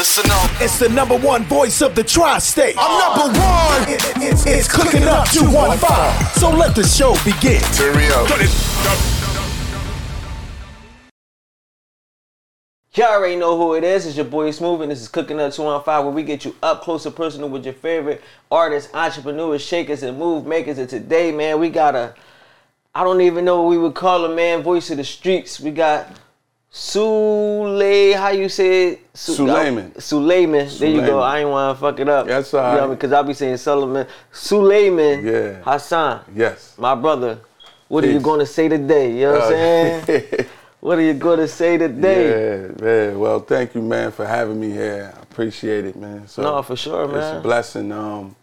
Listen up. It's the number one voice of the tri-state. I'm number one. It- it- it's, it's cooking up 215. So let the show begin. Turn me up. Y'all already know who it is. It's your boy Smooth, and this is Cooking Up 215, where we get you up close and personal with your favorite artists, entrepreneurs, shakers, and move makers. And today, man, we got a, I don't even know what we would call a man, voice of the streets. We got Sule, how you say it? Su- Suleiman. Suleiman. There you go. Suleiman. I ain't want to fuck it up. That's all You know right. Because I'll be saying Solomon. Suleiman Yeah. Hassan. Yes. My brother. What are you going to say today? You know what I'm saying? Uh, What are you going to say today? yeah, man. Well, thank you, man, for having me here. I appreciate it, man. So No, for sure, man. It's a blessing, um,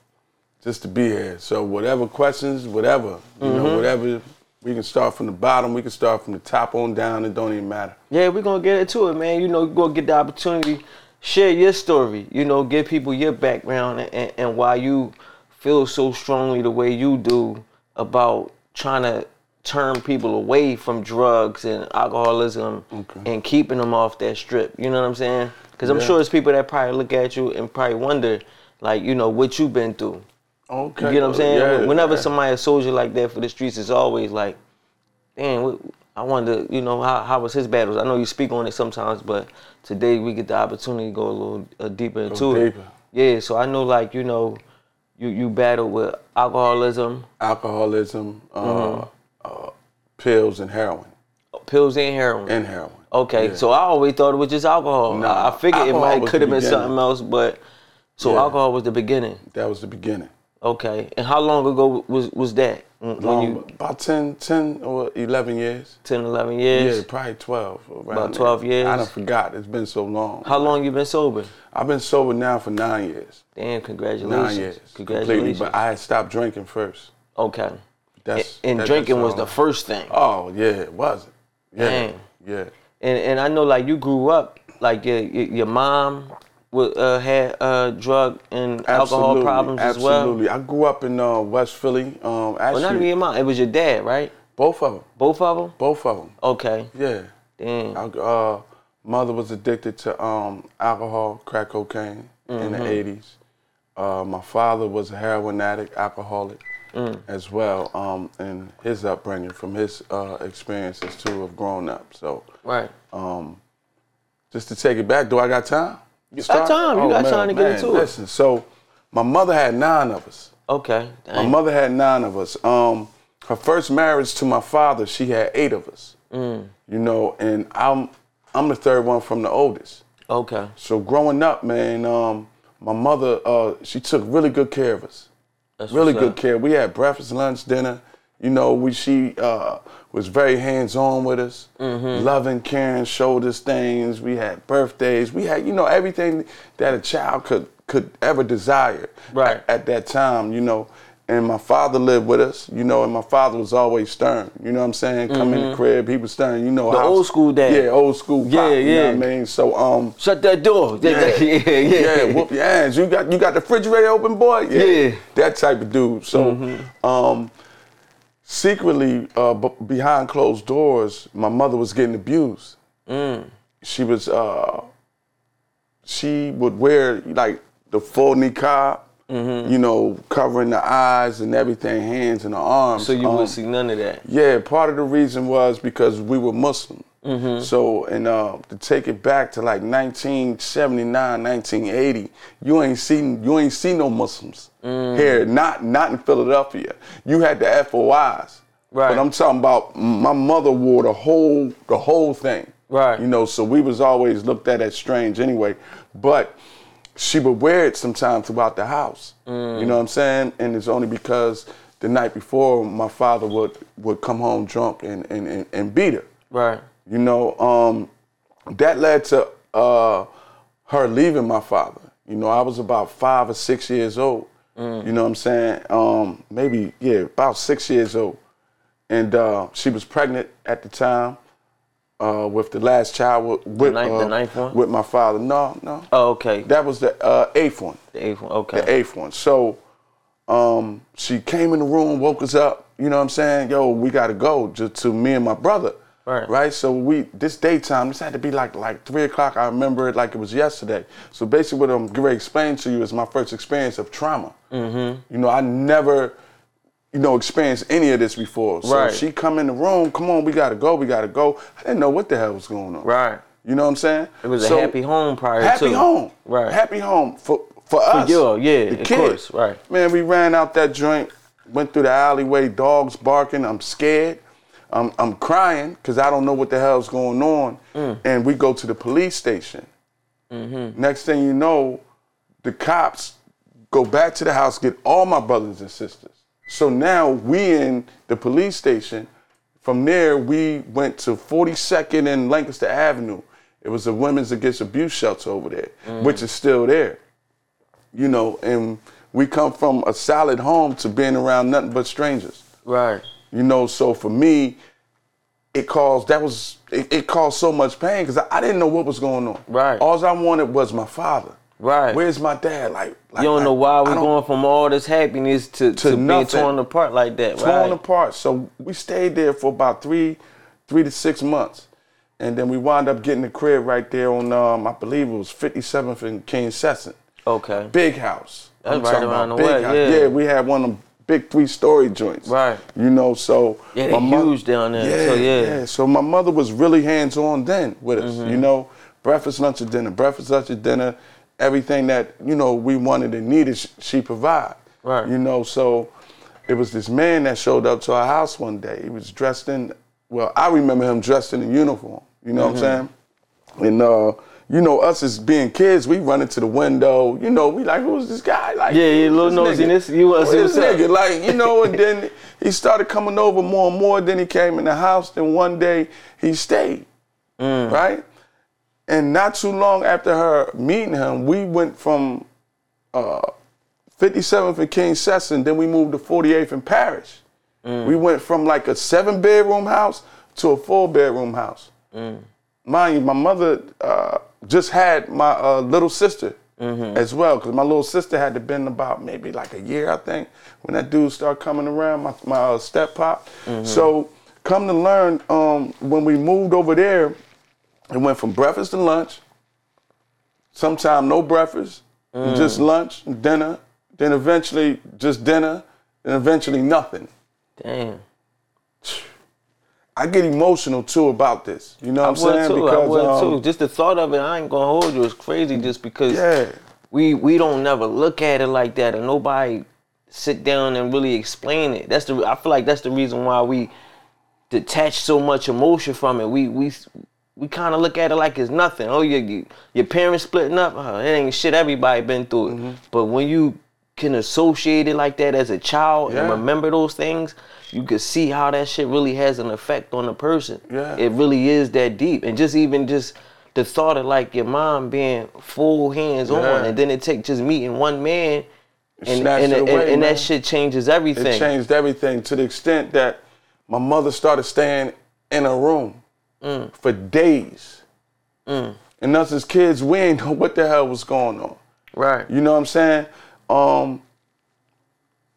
just to be here. So whatever questions, whatever, you Mm-hmm. know, whatever. We can start from the bottom. We can start from the top on down. It don't even matter. Yeah, we're gonna get into it, man. You know, you're gonna get the opportunity, share your story, you know, give people your background and, and, and why you feel so strongly the way you do about trying to turn people away from drugs and alcoholism Okay. and keeping them off that strip. You know what I'm saying? Because I'm Yeah. sure there's people that probably look at you and probably wonder, like, you know, what you've been through. Okay. You get what I'm saying? Yeah, Whenever yeah. somebody a soldier like that for the streets, it's always like, damn, I wonder, you know, how, how was his battles? I know you speak on it sometimes, but today we get the opportunity to go a little uh, deeper into it. deeper. Yeah, so I know, like, you know, you you battled with alcoholism, alcoholism, uh, Mm-hmm. uh, pills, and heroin. pills, and heroin. And heroin. okay, Yeah. so I always thought it was just alcohol. Nah, I, figured it might could have been beginning. something else, but so alcohol was the beginning. that was the beginning. Okay, and how long ago was was that? When when Um, you about 10, 10 or 11 years. 10, 11 years? Yeah, probably 12. around About there. 12 years? I done forgot. It's been so long. How long you been sober? I've been sober now for nine years. Damn, congratulations. Nine years. Congratulations. Completely. But I had stopped drinking first. okay. That's and that- drinking was the first thing. Oh, yeah, it wasn't. Yeah. Damn. Yeah. And and I know like you grew up like your, your mom wa- uh, had uh, drug and alcohol Absolutely, problems as well. Absolutely. I grew up in uh, West Philly. Um, Well, not even your mom. It was your dad, right? both of them. Both of them. Both of them. Okay. Yeah. Damn. I, uh, mother was addicted to um, alcohol, crack cocaine in the Mm-hmm. 80s. Uh, my father was a heroin addict, alcoholic Mm. as well, um, and his upbringing from his uh, experiences too of growing up. So Right. just to take it back, do I got time? You got time. You got time to get into it. Listen, so my mother had nine of us. Okay. My mother had nine of us. Um, her first marriage to my father, she had eight of us. Mm. You know, and I'm I'm the third one from the oldest. Okay. So growing up, man, um, my mother, uh, she took really good care of us. That's Really good care. We had breakfast, lunch, dinner. You know, we she uh, was very hands on with us, Mm-hmm. loving, caring, showed us things. We had birthdays. We had, you know, everything that a child could could ever desire. Right. At, at that time, you know. And my father lived with us, you know, and my father was always stern. You know what I'm saying? Come in the crib, he was stern. You know, Mm-hmm. The old school dad. Yeah, old school. Yeah, pop, You know yeah. what I mean? So, um, Shut that door. Yeah, yeah, yeah. yeah, whoop your ass. You got you got the refrigerator open, boy. Yeah, Yeah. that type of dude. So, um, secretly, uh, b- behind closed doors, my mother was getting abused. She was, uh, she would wear like the full niqab, you know, covering the eyes and everything, hands and the arms. So you Um, would see none of that. yeah, part of the reason was because we were Muslim. Mm-hmm. So, and uh, to take it back to like 1979, 1980, you ain't seen you ain't seen no Muslims mm. here. Not not in Philadelphia. You had the FOIs. Right. But I'm talking about my mother wore the whole the whole thing. Right. You know, so we was always looked at as strange anyway. But she would wear it sometimes throughout the house. You mm. know what I'm saying? And it's only because the night before my father would would come home drunk and and, and, and beat her. Right. You know, um, that led to uh, her leaving my father. You know, I was about five or six years old. You know what I'm saying? Um, maybe, yeah, about six years old. And uh, she was pregnant at the time uh, with the last child with, with, ninth- the uh, ninth one? with my father. No, no. Oh, okay. That was the uh, eighth one the eighth one. Okay. the eighth one. So um, she came in the room, woke us up. You know what I'm saying? Yo, we gotta go just to me and my brother. Right. Right. So we this daytime. This had to be like like three o'clock. I remember it like it was yesterday. So basically, what I'm going to explain to you is my first experience of trauma. Mm-hmm. You know, I never, you know, experienced any of this before. So Right. she come in the room. Come on, we gotta go. We gotta go. I didn't know what the hell was going on. Right. You know what I'm saying? It was a happy home prior Happy to. Happy home. Right. Happy home for for us. For you, yeah, the of kids. course, right. Man, we ran out that joint, went through the alleyway, dogs barking. I'm scared. I'm I'm crying because I don't know what the hell's going on. Mm. And we go to the police station. Mm-hmm. Next thing you know, the cops go back to the house, get all my brothers and sisters. So now we in the police station. From there, we went to 42nd and Lancaster Avenue. It was a women's against abuse shelter over there, which is still there. You know, and we come from a solid home to being around nothing but strangers. Right. You know, so for me, it caused that was it, it caused so much pain because I, I didn't know what was going on. Right. All I wanted was my father. Right. Where's my dad? Like, like You don't know why we're going from all this happiness to, to, being torn apart like that. torn right. apart. So we stayed there for about three, three to six months, and then we wound up getting a crib right there on, um, I believe it was 57th and Kingsessing. Okay. Big house. That's I'm right talking around about the big way, house. yeah. we had one of them big three-story joints. Right. You know, so Yeah, my they mo- huge down there. so yeah. Yeah. So my mother was really hands-on then with us. Mm-hmm. You know, breakfast, lunch, and dinner. Breakfast, lunch, and dinner. Everything that you know we wanted and needed, she provide. Right. You know, so it was this man that showed up to our house one day. He was dressed in, well, I remember him dressed in a uniform. You know Mm-hmm. what I'm saying? And uh, you know, us as being kids, we run into the window. You know, we like, who's this guy? Like, Yeah, yeah, little nosiness. You see this nigga? Like, you know, and then he started coming over more and more. Then he came in the house. Then one day he stayed, Mm. right? And not too long after her meeting him, we went from uh, 57th and Kingsessing, then we moved to 48th and Parrish. We went from like a seven bedroom house to a four bedroom house. Mind you, my mother uh, just had my uh, little sister as well, because my little sister had to been about maybe like a year, I think, when that dude started coming around, my, my uh, step pop. So come to learn, um, when we moved over there, it went from breakfast to lunch. Sometime no breakfast, just lunch, dinner, then eventually just dinner, and eventually nothing. Damn. I get emotional too about this. You know I what I'm saying? too. I would um, too. Just the thought of it, I ain't gonna hold you. It's crazy just because Yeah. we we don't never look at it like that, and nobody sit down and really explain it. That's the I feel like that's the reason why we detach so much emotion from it. We we we kind of look at it like it's nothing. Oh, your your- your parents splitting up, it ain't shit. Everybody been through it. Mm-hmm. But when you can associate it like that as a child and remember those things, you can see how that shit really has an effect on the person. Yeah. It really is that deep. And just even just the thought of like your mom being full hands on, and then it take just meeting one man, and and, away, and that shit changes everything. It changed everything to the extent that my mother started staying in a room Mm. for days. And us as kids, we ain't know what the hell was going on. Right. You know what I'm saying? Um,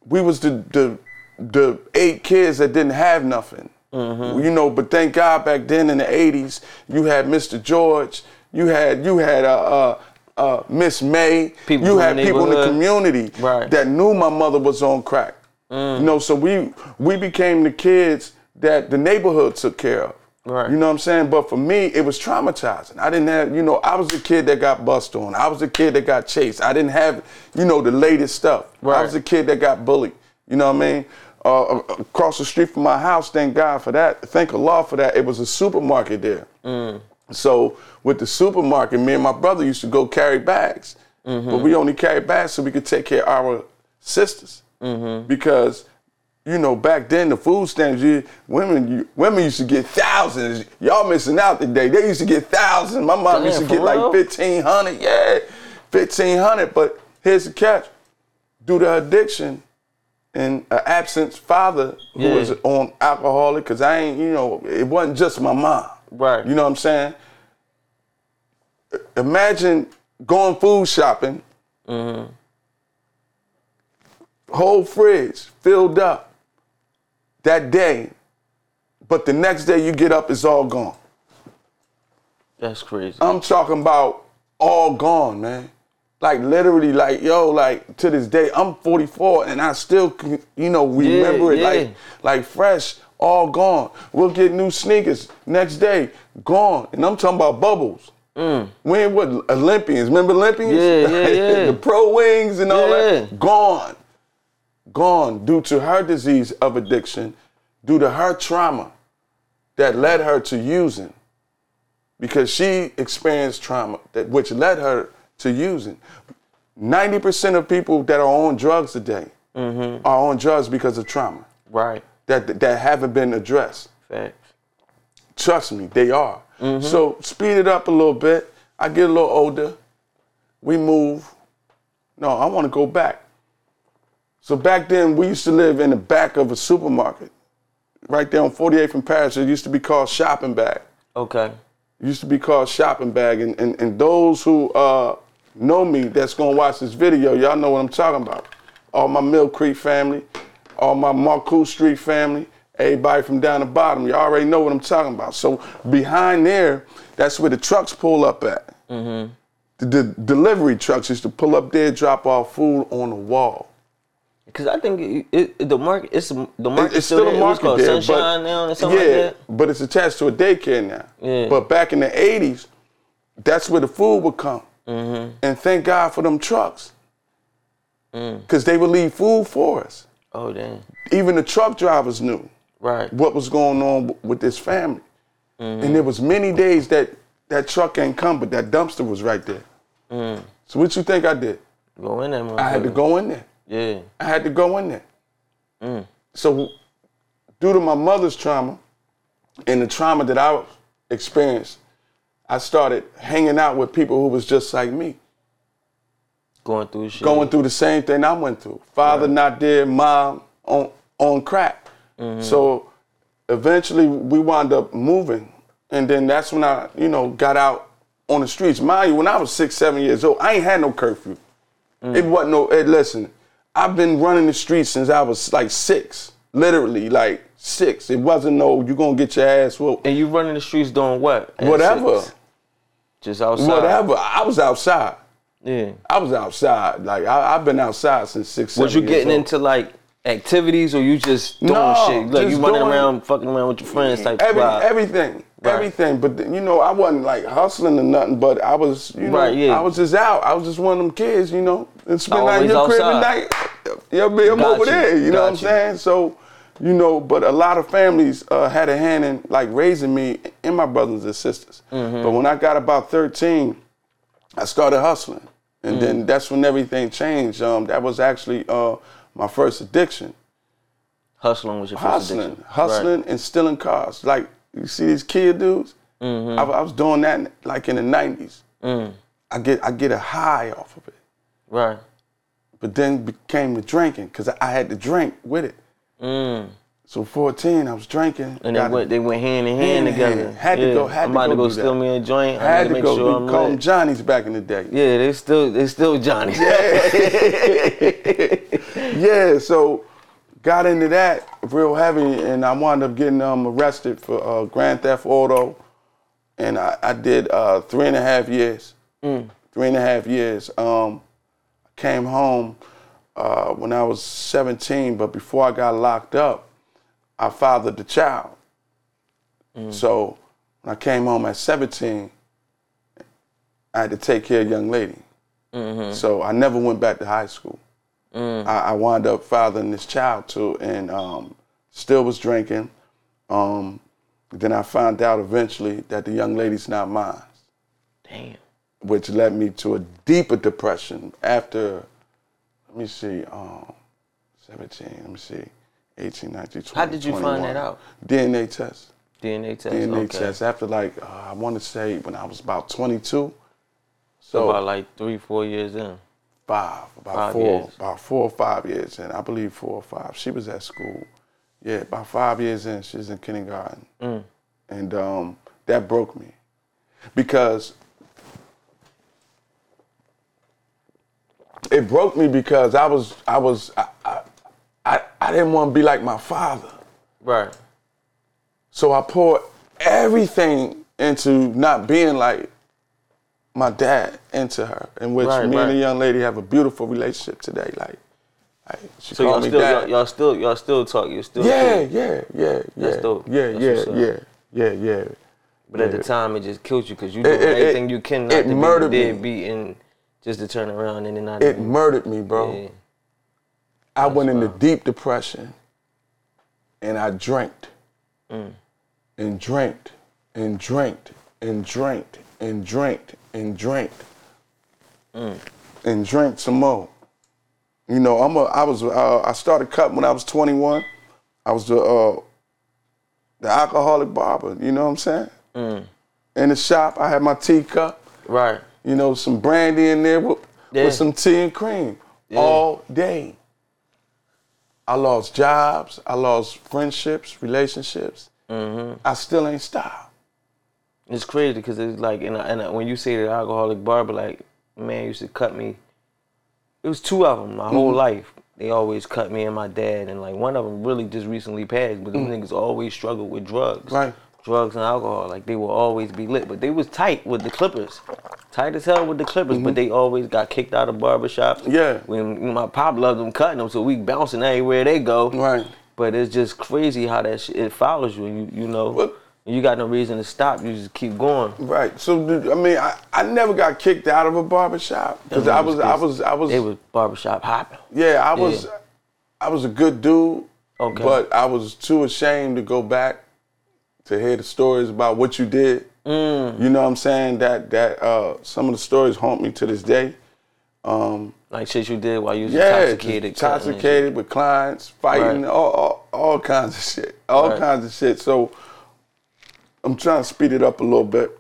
we was the the the eight kids that didn't have nothing. Mm-hmm. You know, but thank God back then in the '80s, you had Mr. George, you had you had uh, uh, uh, Miss May, People you had people in the community Right. Mm. that knew my mother was on crack. You know, so we we became the kids that the neighborhood took care of. Right. You know what I'm saying? But for me, it was traumatizing. I didn't have, you know, I was the kid that got bust on. I was the kid that got chased. I didn't have, you know, the latest stuff. I was the kid that got bullied. You know what I mean? Uh, uh, across the street from my house, thank God for that. Thank Allah for that. It was a supermarket there. Mm. So with the supermarket, me and my brother used to go carry bags. Mm-hmm. But we only carried bags so we could take care of our sisters. Mm-hmm. Because, you know, back then the food stamps, you, women you, women used to get thousands. Y'all missing out today. They used to get thousands. My mom Damn, used to get like fifteen hundred. Yeah, fifteen hundred. But here's the catch: due to addiction and an absent father who Yeah. was on alcoholic, because I ain't, you know, it wasn't just my mom. Right. You know what I'm saying? Imagine going food shopping, mm-hmm. whole fridge filled up that day, but the next day you get up, it's all gone. That's crazy. I'm talking about all gone, man. Like literally, like yo, like to this day, I'm 44 and I still, you know, remember it yeah. like, like fresh, all gone. We'll get new sneakers next day, gone, and I'm talking about bubbles. We ain't what Olympians? Remember Olympians? Mm. Yeah, yeah, yeah. the pro wings and all Yeah. that, gone, gone due to her disease of addiction, due to her trauma that led her to using because she experienced trauma that which led her to using. 90% of people that are on drugs today Mm-hmm. are on drugs because of trauma right. that that haven't been addressed. Facts. Trust me, they are. Mm-hmm. So speed it up a little bit. I get a little older. We move. No, I want to go back. So back then, we used to live in the back of a supermarket, right there on 48th and Parrish. It used to be called Shopping Bag. Okay. It used to be called Shopping Bag. And, and, and those who uh, know me that's to watch this video, y'all know what I'm talking about. All my Mill Creek family, all my Markoe Street family, everybody from down the bottom, you already know what I'm talking about. So behind there, that's where the trucks pull up at. Mm-hmm. The, the delivery trucks used to pull up there, drop off food on the wall. Because I think it, it, the market, it's the market it's still there. a market called there, Sunshine but now yeah, like that. but it's attached to a daycare now. Yeah. But back in the '80s, that's where the food would come, Mm-hmm. and thank God for them trucks, Mm. because they would leave food for us. Oh damn. Even the truck drivers knew Right. what was going on with this family, and there was many days that that truck ain't come, but that dumpster was right there. So what you think I did? Go in there, man. I had to go in there. Yeah. I had to go in there. So, due to my mother's trauma and the trauma that I experienced, I started hanging out with people who was just like me, Going through shit. going through the same thing I went through. Father not there, mom on on crack. Mm-hmm. So, eventually we wound up moving, and then that's when I, you know, got out on the streets. Mind you, when I was six, seven years old, I ain't had no curfew. Mm. It wasn't no. Hey, listen, I've been running the streets since I was like six, literally like six. It wasn't no. You gonna get your ass whooped. And you running the streets doing what? Whatever, six? Just outside. whatever. I was outside. Yeah. I was outside. Like I, I've been outside since six. Was you getting into like activities or you just doing No, shit? Like you running doing- around fucking around with your friends type Every, vibe. everything, Right. everything. But you know, I wasn't like hustling or nothing. But I was, you know, Right, yeah. I was just out. I was just one of them kids, you know, and spend like your crib at outside. night. Be I'm Got over you, there. You know got what I'm saying? So, you know, but a lot of families uh, had a hand in like raising me and my brothers and sisters. Mm-hmm. But when I got about 13, I started hustling, and Mm. then that's when everything changed. Um, that was actually uh, my first addiction hustling was your first hustling, addiction. hustling, and stealing cars. Like you see these kid dudes. Mm-hmm. I, I was doing that like in the nineties. Mm. I get I get a high off of it, Right. right. but then became the drinking because I had to drink with it. Mm. So fourteen, I was drinking. And they went they went hand in hand, Hand together. hand. Had to go- had I'm to about to go go steal that. me a joint. I had had to to make go. sure we called them lit. Johnnies back in the day. Yeah, they still they still Johnny. yeah, yeah. so got into that real heavy, and I wound up getting um, arrested for uh, grand theft auto, and I, I did uh, three and a half years. Three and a half years. Um, came home uh, when I was 17, but before I got locked up, I fathered the child. So when I came home at 17, I had to take care of a young lady. So I never went back to high school. I, I wound up fathering this child too, and um, still was drinking. Um, then I found out eventually that the young lady's not mine, Damn. which led me to a deeper depression after, let me see, um, 17, let me see, 18, 19, 20, How did you find that out? DNA test. DNA test. DNA okay. test. After like, uh, I want to say when I was about 22. So So about like three, four years in. five, about Five four, years. about four or five years in. I believe four or five. She was at school. Yeah, about five years in, she's in kindergarten, Mm. and um, that broke me because it broke me because I was I was I I, I, I didn't want to be like my father. Right. So I poured everything into not being like my dad into her, in which Right, me and the young lady have a beautiful relationship today. Like, like she So called me still, dad. y'all, y'all still, y'all still talk. You still, yeah, cool. yeah, yeah, yeah, yeah, That's yeah, yeah, yeah, yeah. But at the time, it just killed you because you It- doing it- you can not it to be me. deadbeat and just to turn around and then not. It murdered me, bro. yeah. I went into wild. deep depression and I drank Mm. and drank and drank and drank and drank and drank Mm. and drank some more. You know, I'm a, I was uh, I started cutting when I was 21. I was the uh, the alcoholic barber. You know what I'm saying? Mm. In the shop, I had my teacup. Right. You know, some brandy in there with, Yeah. with some tea and cream all day. I lost jobs. I lost friendships, relationships. Mm-hmm. I still ain't stopped. It's crazy because it's like, and, I- and I- when you say the alcoholic barber, like, man used to cut me. It was two of them my Mm-hmm. whole life. They always cut me and my dad, and like one of them really just recently passed. But them niggas always struggled with drugs, Mm. Right. Drugs and alcohol. Like they will always be lit, but they was tight with the Clippers, tight as hell with the Clippers. But they always got kicked out of barbershops. Mm-hmm. Yeah. When my pop loved them cutting them, so we bouncing everywhere they go. Right. But it's just crazy how that shit, it follows you. You you know, you got no reason to stop. You just keep going. Right. So I mean, I, I never got kicked out of a barbershop because I was I was I was It was barbershop hopping. yeah I was Yeah. I was a good dude. Okay. But I was too ashamed to go back to hear the stories about what you did. Mm. You know what I'm saying? That that uh, some of the stories haunt me to this day. Like shit you did while you was Yeah, intoxicated. just cutting and shit. intoxicated with clients, fighting, Right. all, all all kinds of shit, all Right. kinds of shit. So I'm trying to speed it up a little bit.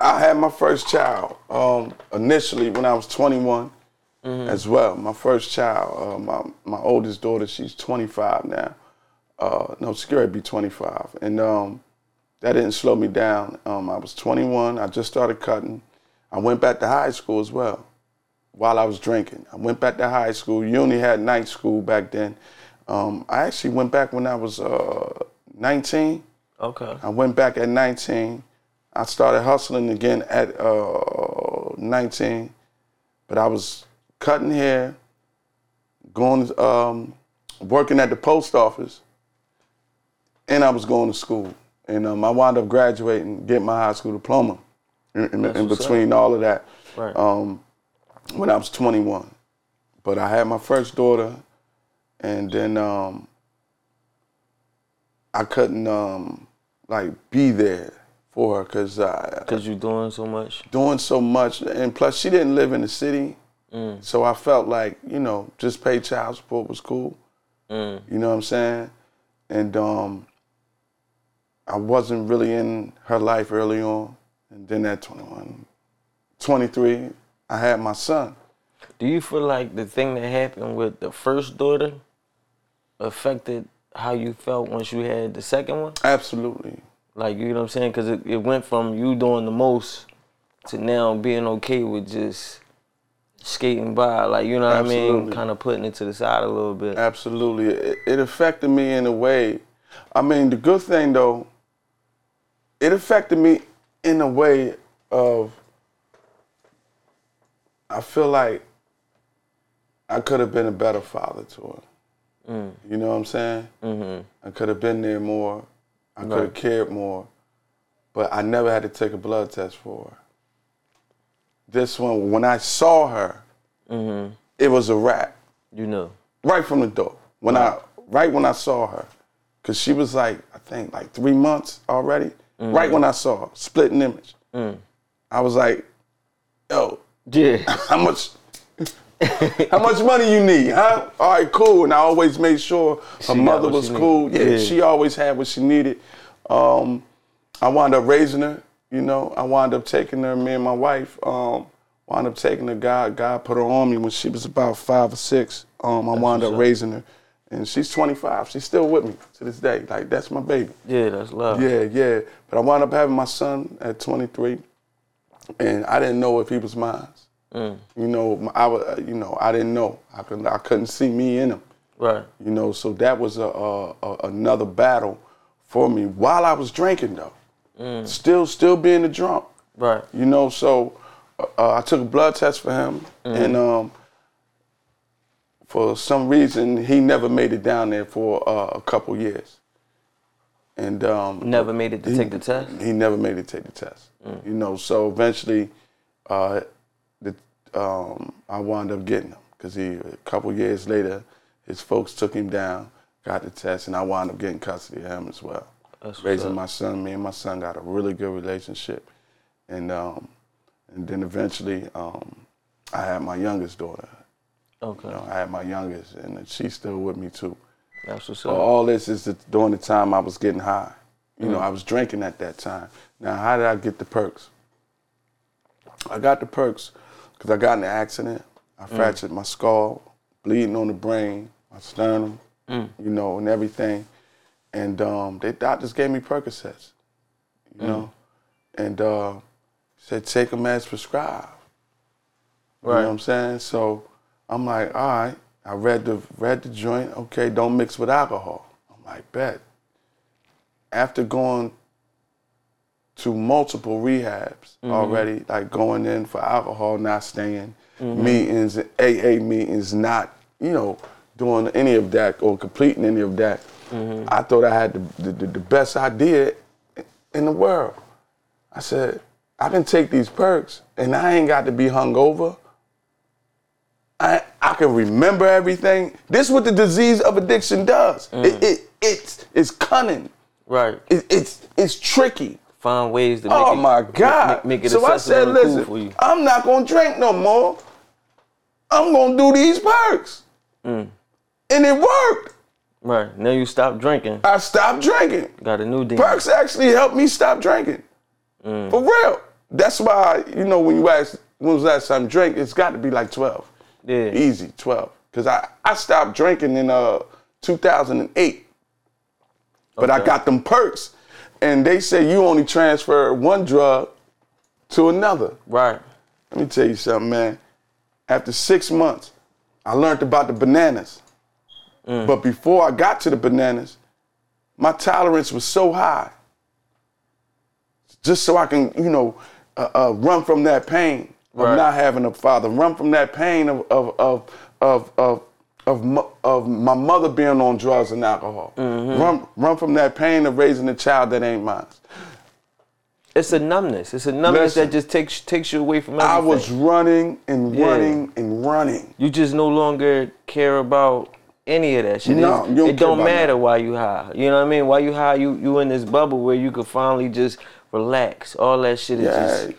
I had my first child um, initially when I was 21 Mm-hmm. as well. My first child, uh, my my oldest daughter, she's 25 now. Uh, no, to be 25, and um, that didn't slow me down. Um, I was 21. I just started cutting. I went back to high school as well while I was drinking. I went back to high school. You only had night school back then. Um, I actually went back when I was uh, 19. Okay. I went back at 19. I started hustling again at uh, 19, but I was cutting hair, going um, working at the post office, and I was going to school. And um, I wound up graduating, getting my high school diploma. In, in, in between all of that, Right. um, when I was 21. But I had my first daughter, and then um, I couldn't um, like be there for her because I Cause you doing so much. doing so much, and plus she didn't live in the city, so I felt like you know just pay child support was cool. Mm. You know what I'm saying? And um, I wasn't really in her life early on, and then at 21, 23, I had my son. Do you feel like the thing that happened with the first daughter affected how you felt once you had the second one? Absolutely. Like you know what I'm saying? Cause it, it went from you doing the most to now being okay with just skating by. Like you know what I mean? Kind of putting it to the side a little bit. Absolutely. It, it affected me in a way. I mean, the good thing though, it affected me in a way of I feel like I could have been a better father to her. You know what I'm saying? Mm-hmm. I could have been there more. I could have cared more. But I never had to take a blood test for her. This one, when I saw her, Mm-hmm. it was a wrap You know. right from the door. When I right when I saw her, because she was like I think like three months already. Right when I saw her, split an image. I was like, "Yo, Yeah. how much? how much money you need? Huh? All right, cool." And I always made sure her She mother was cool. Yeah, Yeah. she always had what she needed. Um, I wound up raising her. You know, I wound up taking her. Me and my wife. Um, wound up taking her. God, God put her on me when she was about five or six. Um, I wound up what's up. raising her, and she's 25. She's still with me to this day. Like that's my baby. Yeah, that's love. Yeah, yeah. But I wound up having my son at 23, and I didn't know if he was mine. Mm. You know, I was, you know, I didn't know. I couldn't, I couldn't see me in him. Right. You know, so that was a, a, a another battle for me while I was drinking though. Still, still being a drunk. Right. You know, so uh, I took a blood test for him, and um, for some reason he never made it down there for uh, a couple years. And um, Never made it to he- take the test? He never made it take the test. You know, so eventually, uh, the um, I wound up getting him because he a couple years later, his folks took him down, got the test, and I wound up getting custody of him as well. That's Raising my son, me and my son got a really good relationship, and um, and then eventually, um, I had my youngest daughter. Okay. You know, I had my youngest, and she's still with me too. That's what's So up. all this is during the time I was getting high. You know, I was drinking at that time. Now, how did I get the perks? I got the perks because I got in an accident. I fractured my skull, bleeding on the brain, my sternum, you know, and everything. And um, the doctors gave me Percocets, you know, and uh, said take them as prescribed. You know Right. what I'm saying? So I'm like, all right. I read the read the joint. Okay, don't mix with alcohol. I'm like, bet. After going to multiple rehabs mm-hmm. already, like going in for alcohol, not staying, mm-hmm. meetings, AA meetings, not you know doing any of that or completing any of that. Mm-hmm. I thought I had the, the, the best idea in the world. I said, I can take these perks and I ain't got to be hungover. I I can remember everything. This is what the disease of addiction does. It, it it's it's cunning. Right. It, it's it's tricky. Find ways to make Oh it my God! make, make it so I said, cool listen, for you. I'm not gonna drink no more. I'm gonna do these perks, Mm. and it worked. Right. Now you stop drinking. I stopped drinking. Got a new demon. Perks actually helped me stop drinking. Mm. For real. That's why, you know, when you ask when was the last time you drank, it's got to be like 12. Yeah. Easy, 12. Because I, I stopped drinking in uh 2008. But I got them perks. And they say you only transfer one drug to another. Right. Let me tell you something, man. After six months, I learned about the bananas. But before I got to the bananas, my tolerance was so high. Just so I can, you know, uh, uh, run from that pain Right. of not having a father, run from that pain of of of of of of, of my mother being on drugs and alcohol. Mm-hmm. Run run from that pain of raising a child that ain't mine. It's a numbness. It's a numbness Listen. that just takes takes you away from everything. I was running and Yeah. running and running. You just no longer care about any of that shit. No, you don't it don't matter nothing. why you high. You know what I mean? Why you high? You you in this bubble where you could finally just relax. All that shit is Yeah. just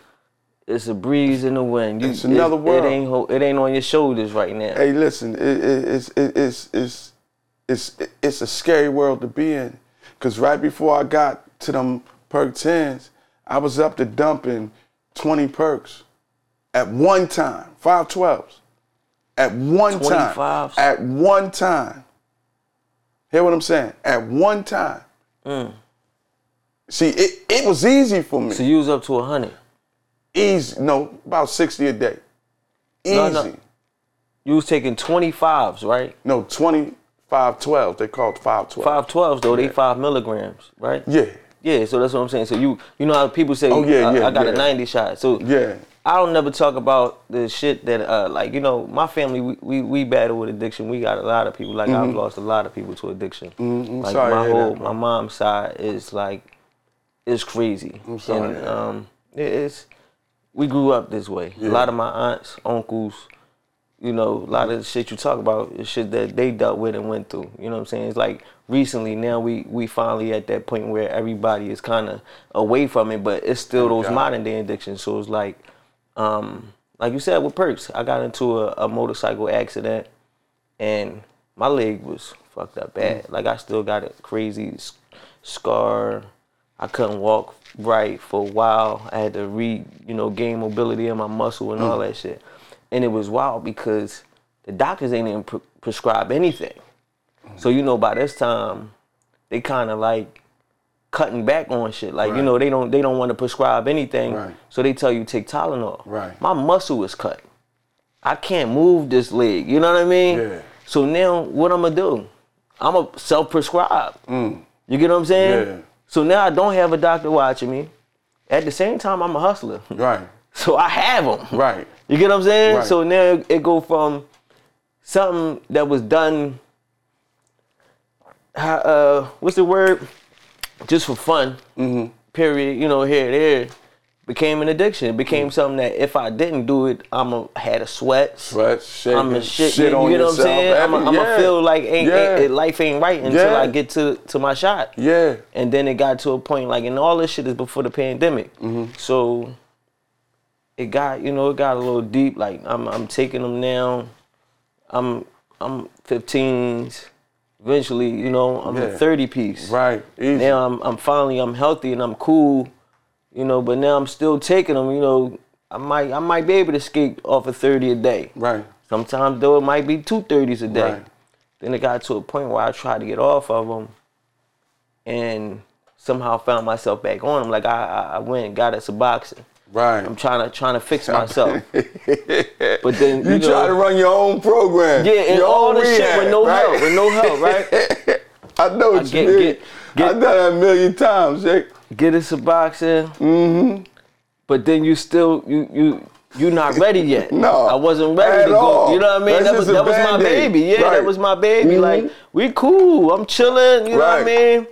it's a breeze in the wind. You, It's another it, world. It ain't it ain't on your shoulders right now. Hey, listen, it, it, it's it, it's it's it's it's a scary world to be in, cause right before I got to them perk tens, I was up to dumping twenty perks at one time, five twelves, at one time, 25s? at one time. Hear what I'm saying? At one time. Mm. See, it, it was easy for me. So you was up to a hundred. Easy, no, about sixty a day. Easy. No, no. You was taking twenty fives, right? No, 25 12. They call it 5 12. Five twelves though, they five milligrams, right? Yeah. Yeah, so that's what I'm saying. So you you know how people say, Oh, yeah, I, yeah, I got yeah. a 90 shot. So Yeah. I don't never talk about the shit that uh like you know my family we, we, we battle with addiction. We got a lot of people like I've lost a lot of people to addiction. I'm Like sorry my whole that, my mom's side is like it's crazy. I'm sorry And um it- it's we grew up this way. A lot of my aunts, uncles, you know, a lot of the shit you talk about is shit that they dealt with and went through. You know what I'm saying? It's like recently now we we finally at that point where everybody is kind of away from it, but it's still those God. modern day addictions. So it's like, um, like you said with perks, I got into a, a motorcycle accident and my leg was fucked up bad. Like I still got a crazy scar. I couldn't walk right for a while. I had to re, you know, gain mobility in my muscle and all that shit. And it was wild because the doctors ain't even pre- prescribe anything. So you know, by this time, they kind of like cutting back on shit. Like you know, they don't they don't want to prescribe anything. Right. So they tell you take Tylenol. Right. My muscle is cut. I can't move this leg. You know what I mean? Yeah. So now what I'm gonna do? I'm gonna self-prescribe. Mm. You get what I'm saying? Yeah. So now I don't have a doctor watching me. At the same time, I'm a hustler. Right. So I have them. Right. You get what I'm saying? Right. So now it go from something that was done. Uh, what's the word? Just for fun. Mm-hmm. Period. You know, here, there, became an addiction. It became something that if I didn't do it, I'm a had a sweat. Sweat, shake, I'm a shit. shit you, on you get what I'm saying? I'm Every- a, I'm yeah. feel like ain't, yeah. ain't, life ain't right until Yeah. I get to to my shot. Yeah. And then it got to a point like, and all this shit is before the pandemic. Mm-hmm. So it got, you know, it got a little deep. Like I'm, I'm taking them now. I'm, I'm 15s. Eventually, you know, I'm a 30 piece. Right. Easy. Now I'm, I'm finally, I'm healthy and I'm cool. You know, but now I'm still taking them. You know, I might, I might be able to skate off of 30 a day. right. Sometimes though it might be two thirties a day. Right. Then it got to a point where I tried to get off of them, and somehow found myself back on them. Like I, I went and got a Suboxone. Right. I'm trying to trying to fix myself. but then you, You, know, try to run your own program. yeah, and your all own this shit with no right? help, with no help, right? I know what I you get- mean. get- get- I've done that a million times, Jake. Get a Suboxone. Mm-hmm. But then you still you you. you're not ready yet. No, I wasn't ready to go. all. You know what I mean? That's that was that was my baby. Yeah, Right. that was my baby. Mhm. Like we cool. I'm chilling. You know what I mean?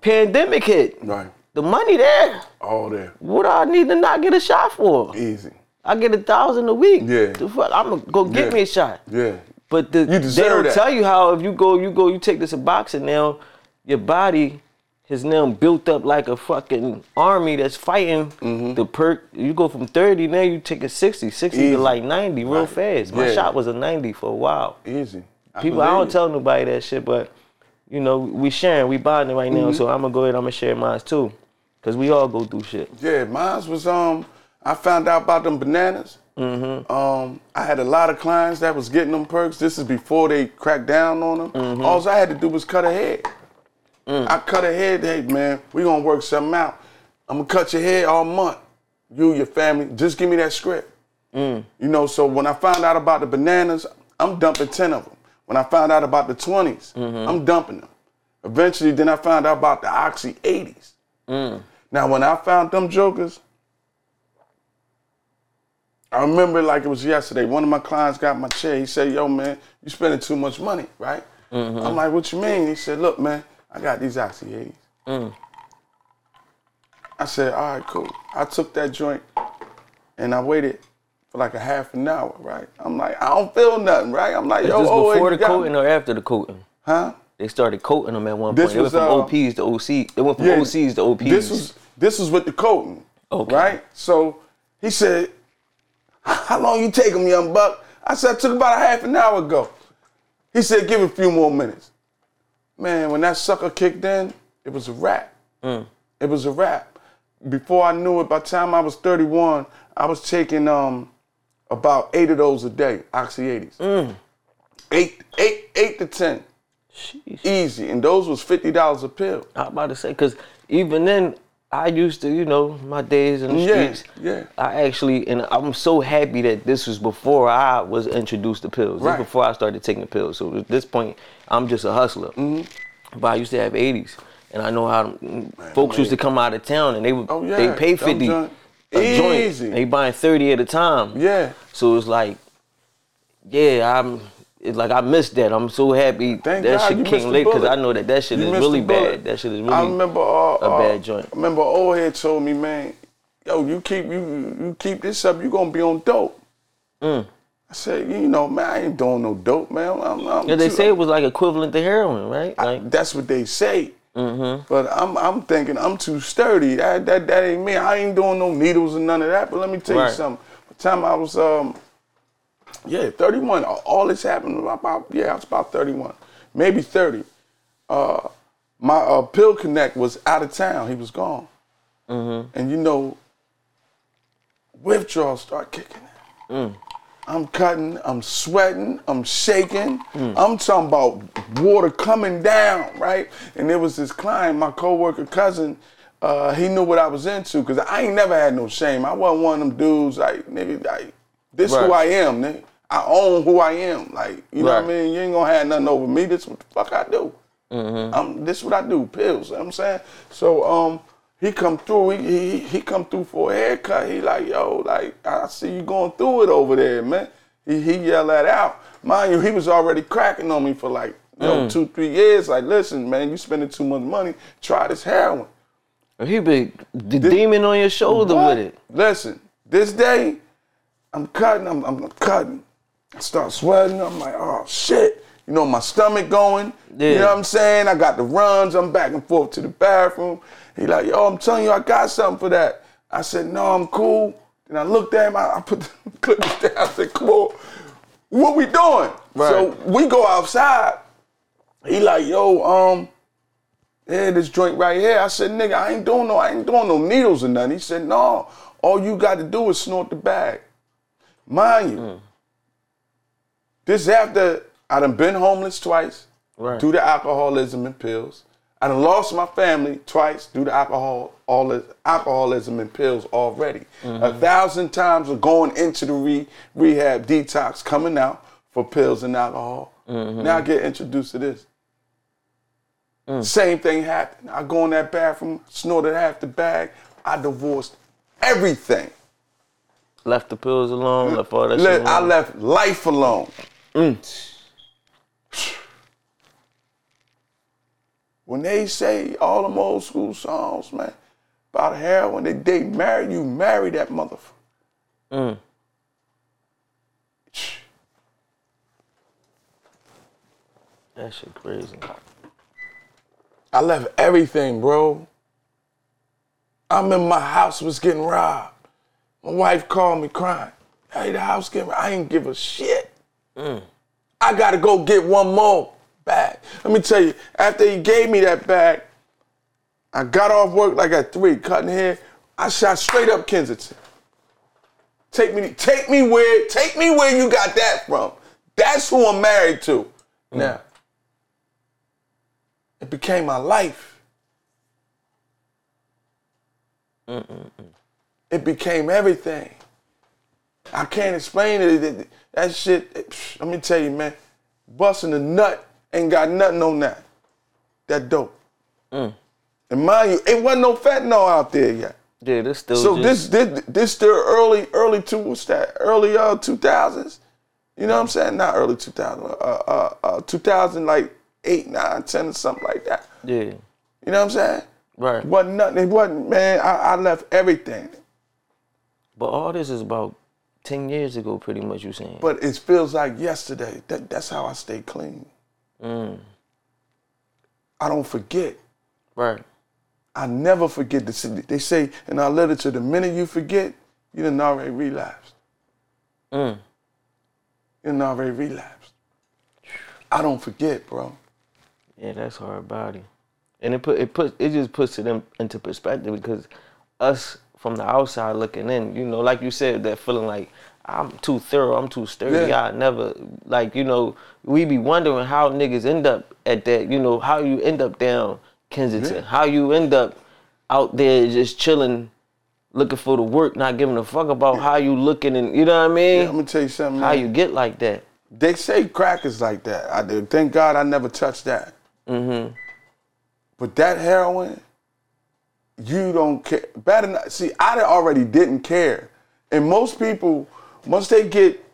Pandemic hit. Right. The money there. All there. What I need to not get a shot for? Easy. I get a thousand a week. Yeah. The fuck, I'm gonna go get Yeah. me a shot. Yeah. But the, they don't that. tell you how if you go, you go, you take this in boxing now, your body has now built up like a fucking army that's fighting Mm-hmm. the perk. You go from 30, now you take a 60, 60 Easy. to like 90 real Right. fast. My Yeah. shot was a 90 for a while. Easy. People, I don't you. tell nobody that shit, but you know, we sharing, we bonding right Mm-hmm. now, so I'm gonna go ahead, I'm gonna share mine too. Cause we all go through shit. Yeah, mine was um. I found out about them bananas. Mm-hmm. Um, I had a lot of clients that was getting them perks. This is before they cracked down on them. Mm-hmm. All I had to do was cut a head. Mm. I cut a head. Hey man, we gonna work something out. I'm gonna cut your head all month. You, your family, just give me that script. Mm. You know, so when I found out about the bananas, I'm dumping 10 of them. When I found out about the 20s, Mm-hmm. I'm dumping them. Eventually, then I found out about the Oxy 80s. Mm. Now, when I found them jokers, I remember like it was yesterday. One of my clients got my chair. He said, "Yo, man, you spending too much money, right?" I'm like, "What you mean?" He said, "Look, man, I got these Oxy 80s." I said, "All right, cool." I took that joint and I waited for like a half an hour, right? I'm like, I don't feel nothing, right? I'm like, Is yo, this oh, before the coating or after the coating? huh? They started coating them at one This point. They went was, from uh, OPs to OC. They went from Yeah, OCs to OPs. This was this was with the coating. Okay. Right? So he said, How long you take him, young buck? I said, I took about a half an hour ago. He said, give it a few more minutes. Man, when that sucker kicked in, it was a wrap. Mm. It was a wrap. Before I knew it, by the time I was 31, I was taking um about eight of those a day, Oxy 80s. Mm. Eight, eight, eight to ten. Sheesh. Easy. And those was fifty dollars a pill. I was about to say, because even then, I used to, you know, my days in the Yeah, streets. yeah. I actually, and I'm so happy that this was before I was introduced to pills. Right. before I started taking the pills. So at this point, I'm just a hustler. Mm-hmm. But I used to have 80s. And I know how folks used to come out of town and they would Oh, yeah. they pay 50 joint- a joint. They buying 30 at a time. Yeah. So it's like, yeah, I'm. It's like I missed that. I'm so happy Thank that God shit came late because. I know that that shit You is really bad. That shit is really. I remember uh, a uh, bad joint. I remember old head told me, man, yo, you keep you you keep this up, you gonna be on dope. Mm. I said, you know, man, I ain't doing no dope, man. I'm, I'm Yeah, they too- say it was like equivalent to heroin, right? Like, that's what they say. Mm-hmm. But I'm I'm thinking I'm too sturdy. That that that ain't me. I ain't doing no needles and none of that. But let me tell Right. you something. By the time I was um yeah 31, all- all this happened about yeah I was about 31, maybe 30. Uh, my uh, pill connect was out of town. He was gone, Mm-hmm. and you know withdrawal start kicking in. Mm. I'm cutting, I'm sweating, I'm shaking. Mm. I'm talking about water coming down, right? And there was this client, my coworker cousin, uh, he knew what I was into because I ain't never had no shame. I wasn't one of them dudes like, nigga, like, this who I am, nigga. I own who I am. Like, you know what I mean? You ain't gonna have nothing over me. This what the fuck I do. I'm, this is what I do, pills. You know what I'm saying? So um, he come through, he, he he come through for a haircut. He like, yo, like I see you going through it over there, man. He he yell that out. Mind you, he was already cracking on me for like you know, mm. two, three years. Like, listen, man, you spending too much money. Try this heroin. He be the demon on your shoulder What? with it. Listen, this day, I'm cutting, I'm, I'm cutting. I start sweating. I'm like, oh shit. You know, my stomach going. You know what I'm saying? I got the runs. I'm back and forth to the bathroom. He like, yo, I'm telling you, I got something for that. I said, no, I'm cool. And I looked at him. I, I put the clippers down. I said, come on, what we doing? So we go outside. He like, yo, um, yeah, this joint right here. I said, nigga, I ain't doing no, I ain't doing no needles or nothing. He said, no, all you got to do is snort the bag. Mind you, this after I done been homeless twice Right. due to alcoholism and pills. I done lost my family twice due to alcohol, all alcoholism and pills already. A mm-hmm. thousand times of going into the re, rehab detox, coming out for pills and alcohol. Mm-hmm. Now I get introduced to this. Mm. Same thing happened. I go in that bathroom, snorted half the bag. I divorced everything. Left the pills alone. Left all that Le- shit I left life alone. Mm. When they say all them old school songs, man, about heroin, they, they marry you, marry that motherfucker. Mm. That shit crazy. I left everything, bro. I'm in my house, was getting robbed. My wife called me crying. Hey, the house getting robbed. I ain't give a shit. Mm. I gotta go get one more bag. Let me tell you, after he gave me that bag, I got off work like at three, cutting hair. I shot straight up Kensington. Take me, take me where, take me where you got that from. That's who I'm married to. Mm. Now, it became my life. Mm, mm, it became everything. I can't explain it. That, shit, psh, let me tell you, man, busting a nut ain't got nothing on that. That dope. Mm. And mind you, it wasn't no fentanyl out there yet. Yeah, this still. So just, this this this still early early two what's that early uh two thousands, you know what I'm saying? Not early two thousand, uh uh, uh two thousand like eight nine ten or something like that. Yeah. You know what I'm saying? Right. Wasn't nothing. It wasn't man. I, I left everything, But all this is about ten years ago, pretty much. You saying? but it feels like yesterday. That that's how I stay clean. I don't forget. right. I never forget. The, they say in our literature, the minute you forget, you done already relapsed. Mm. You done already relapsed. I don't forget, bro. Yeah, that's hard body. And it put it put it just puts it in, into perspective because us from the outside looking in, you know, like you said, that feeling like I'm too thorough, I'm too sturdy. Yeah. I never like, you know, we be wondering how niggas end up at that, you know, how you end up down Kensington, Yeah. how you end up out there just chilling, looking for the work, not giving a fuck about how you looking and you know what I mean? Yeah, I'm gonna tell you something. how man. you get like that. They say crack is like that. I do. Thank God I never touched that. Mm-hmm. But that heroin, you don't care. Bad enough. See, I already didn't care. And most people, once they get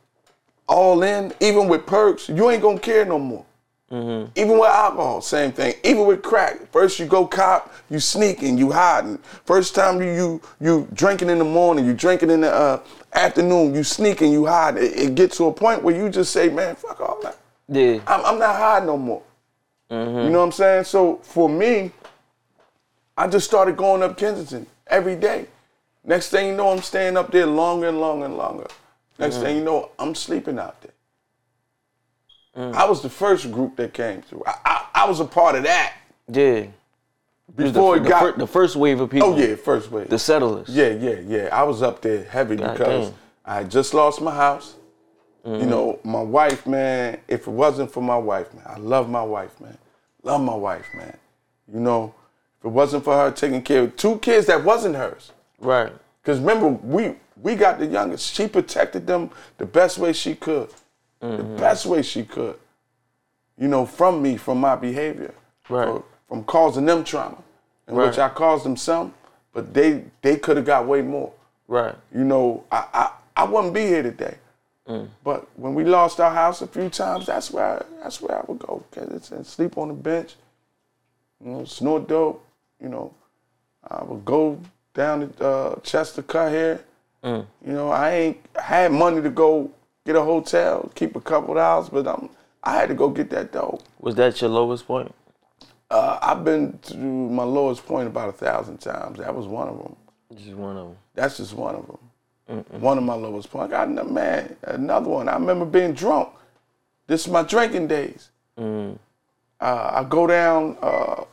all in, even with perks, you ain't gonna care no more. Even with alcohol, same thing. Even with crack, first you go cop, you sneaking, you hiding. First time you you you drinking in the morning, you drinking in the uh, afternoon, you sneaking, you hiding. It, it gets to a point where you just say, man, fuck all that. Yeah. I'm, I'm not hiding no more. You know what I'm saying? So for me, I just started going up Kensington every day. Next thing you know, I'm staying up there longer and longer and longer. Next thing you know, I'm sleeping out there. I was the first group that came through. I, I, I was a part of that Yeah. before the, it got. fir- the first wave of people. oh yeah, first wave. The settlers. Yeah, yeah, yeah. I was up there heavy God because damn. I had just lost my house. Mm-hmm. You know, my wife, man, if it wasn't for my wife, man, I love my wife, man. Love my wife, man. You know, it wasn't for her taking care of two kids that wasn't hers. Right. Because remember, we we got the youngest. She protected them the best way she could. The mm-hmm. best way she could. You know, from me, from my behavior. Right. for- from causing them trauma, in which I caused them some, but they they could have got way more. Right. You know, I, I, I wouldn't be here today. Mm. But when we lost our house a few times, that's where I, that's where I would go. Cause it's and sleep on the bench, you know, snort dope. You know, I would go down to uh, Chester cut here. You know, I ain't had money to go get a hotel, keep a couple of dollars, but I'm I had to go get that dope. Was that your lowest point? Uh, I've been to my lowest point about a thousand times. That was one of them. Just one of them. That's just one of them. One of my lowest points. I got man another one. I remember being drunk. This is my drinking days. Uh, I go down uh,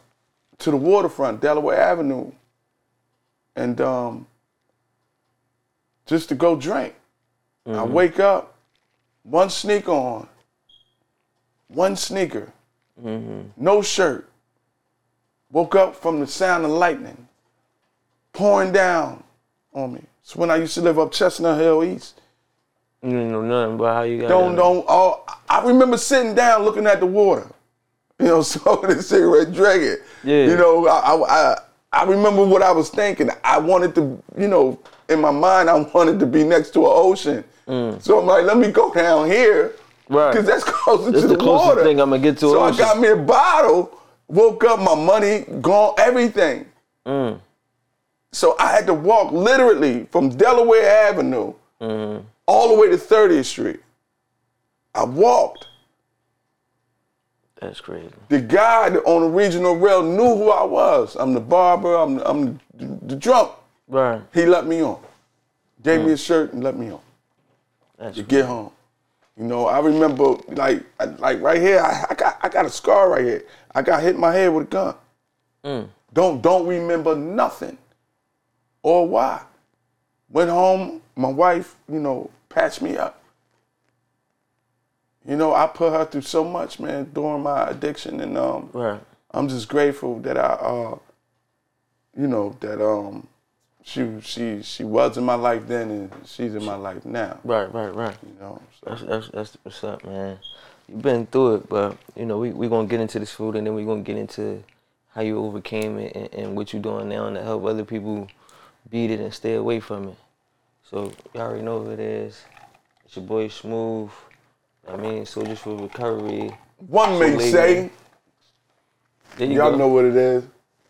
to the waterfront, Delaware Avenue, and um, just to go drink. I wake up, one sneaker on, one sneaker, no shirt. Woke up from the sound of lightning pouring down on me. It's when I used to live up Chestnut Hill East. You didn't know nothing about how you got Don't don't. Oh, I remember sitting down looking at the water. You know, smoking a cigarette, drinking. Yeah. You know, I, I I remember what I was thinking. I wanted to, you know, in my mind, I wanted to be next to an ocean. So I'm like, let me go down here. Mm. Right. Because that's closer That's to the the, closest water. thing I'ma get to So I got me a bottle. Woke up, my money gone, everything. Mm. So I had to walk literally from Delaware Avenue Mm-hmm. all the way to 30th Street. I walked. That's crazy. The guy on the regional rail knew who I was. I'm the barber. I'm, I'm the, the drunk. Right. He let me on. Gave Mm. me a shirt and let me on That's to get home. You know, I remember like like right here. I, I got I got a scar right here. I got hit in my head with a gun. Mm. Don't don't remember nothing or why. Went home. My wife, you know, patched me up. You know, I put her through so much, man, during my addiction, and um, right. I'm just grateful that I, uh, you know, that um, she she she was in my life then, and she's in my life now. Right. Right. Right. You know, so. That's that's that's what's up, man. You've been through it, but you know we we gonna get into this food, and then we gonna get into how you overcame it and, and what you're doing now to help other people beat it and stay away from it. So y'all already know who it is. It's your boy Smooth. I mean, Soldiers for Recovery. one may lady. say, There you y'all go. know what it is.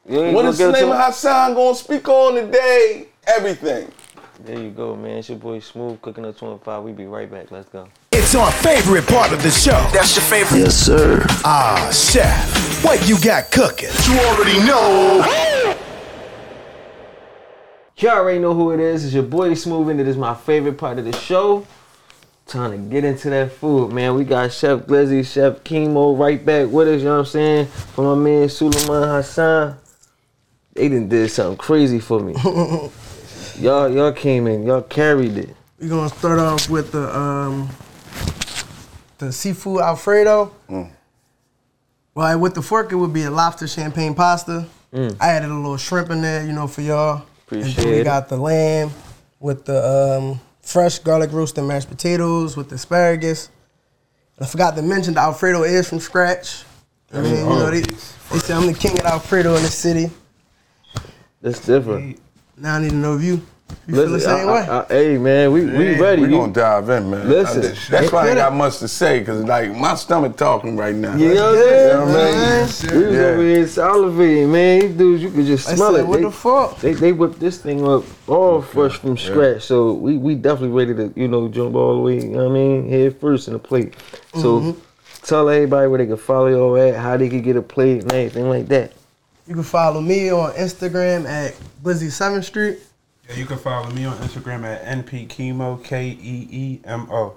You ain't What gonna is the get name into of it? Hassan gonna speak on today? Everything. There you go, man. It's your boy Smooth cooking up 25. We be right back. Let's go. It's our favorite part of the show. That's your favorite. Yes, sir. Ah, chef, what you got cooking? You already know. Y'all already know who it is. It's your boy Smooth, and it is my favorite part of the show. Time to get into that food, man. We got Chef Glizzy, Chef Keemo right back with us, you know what I'm saying? For my man Suleiman Hassan. They done did something crazy for me. y'all, y'all came in, y'all carried it. We're gonna start off with the um the seafood Alfredo. Well, with the fork, it would be a lobster champagne pasta. I added a little shrimp in there, you know, for y'all. and Appreciate then we it. got the lamb with the um, fresh garlic roasted mashed potatoes with asparagus. I forgot to mention the Alfredo is from scratch. I mean, you know, they, they say I'm the king of Alfredo in the city. That's different. Now I need to know if you, you feel the Listen, same I- way. I- I- hey man, we, we ready. We You- gonna dive in, man. Listen. I- that's why I ain't got much to say, cause like my stomach talking right now. You know what I'm saying? I mean? We was Yeah. over here salivating, man. These dudes, you could just I smell said, it. what They- the fuck? They they whipped this thing up all fresh from scratch. So we we definitely ready to you know jump all the way. You know what I mean? Head first in the plate. So Mm-hmm. tell everybody where they can follow you all at, how they can get a plate and everything like that. You can follow me on Instagram at Glizzy Seventh Street. Yeah, you can follow me on Instagram at npkeemo, K E E M O.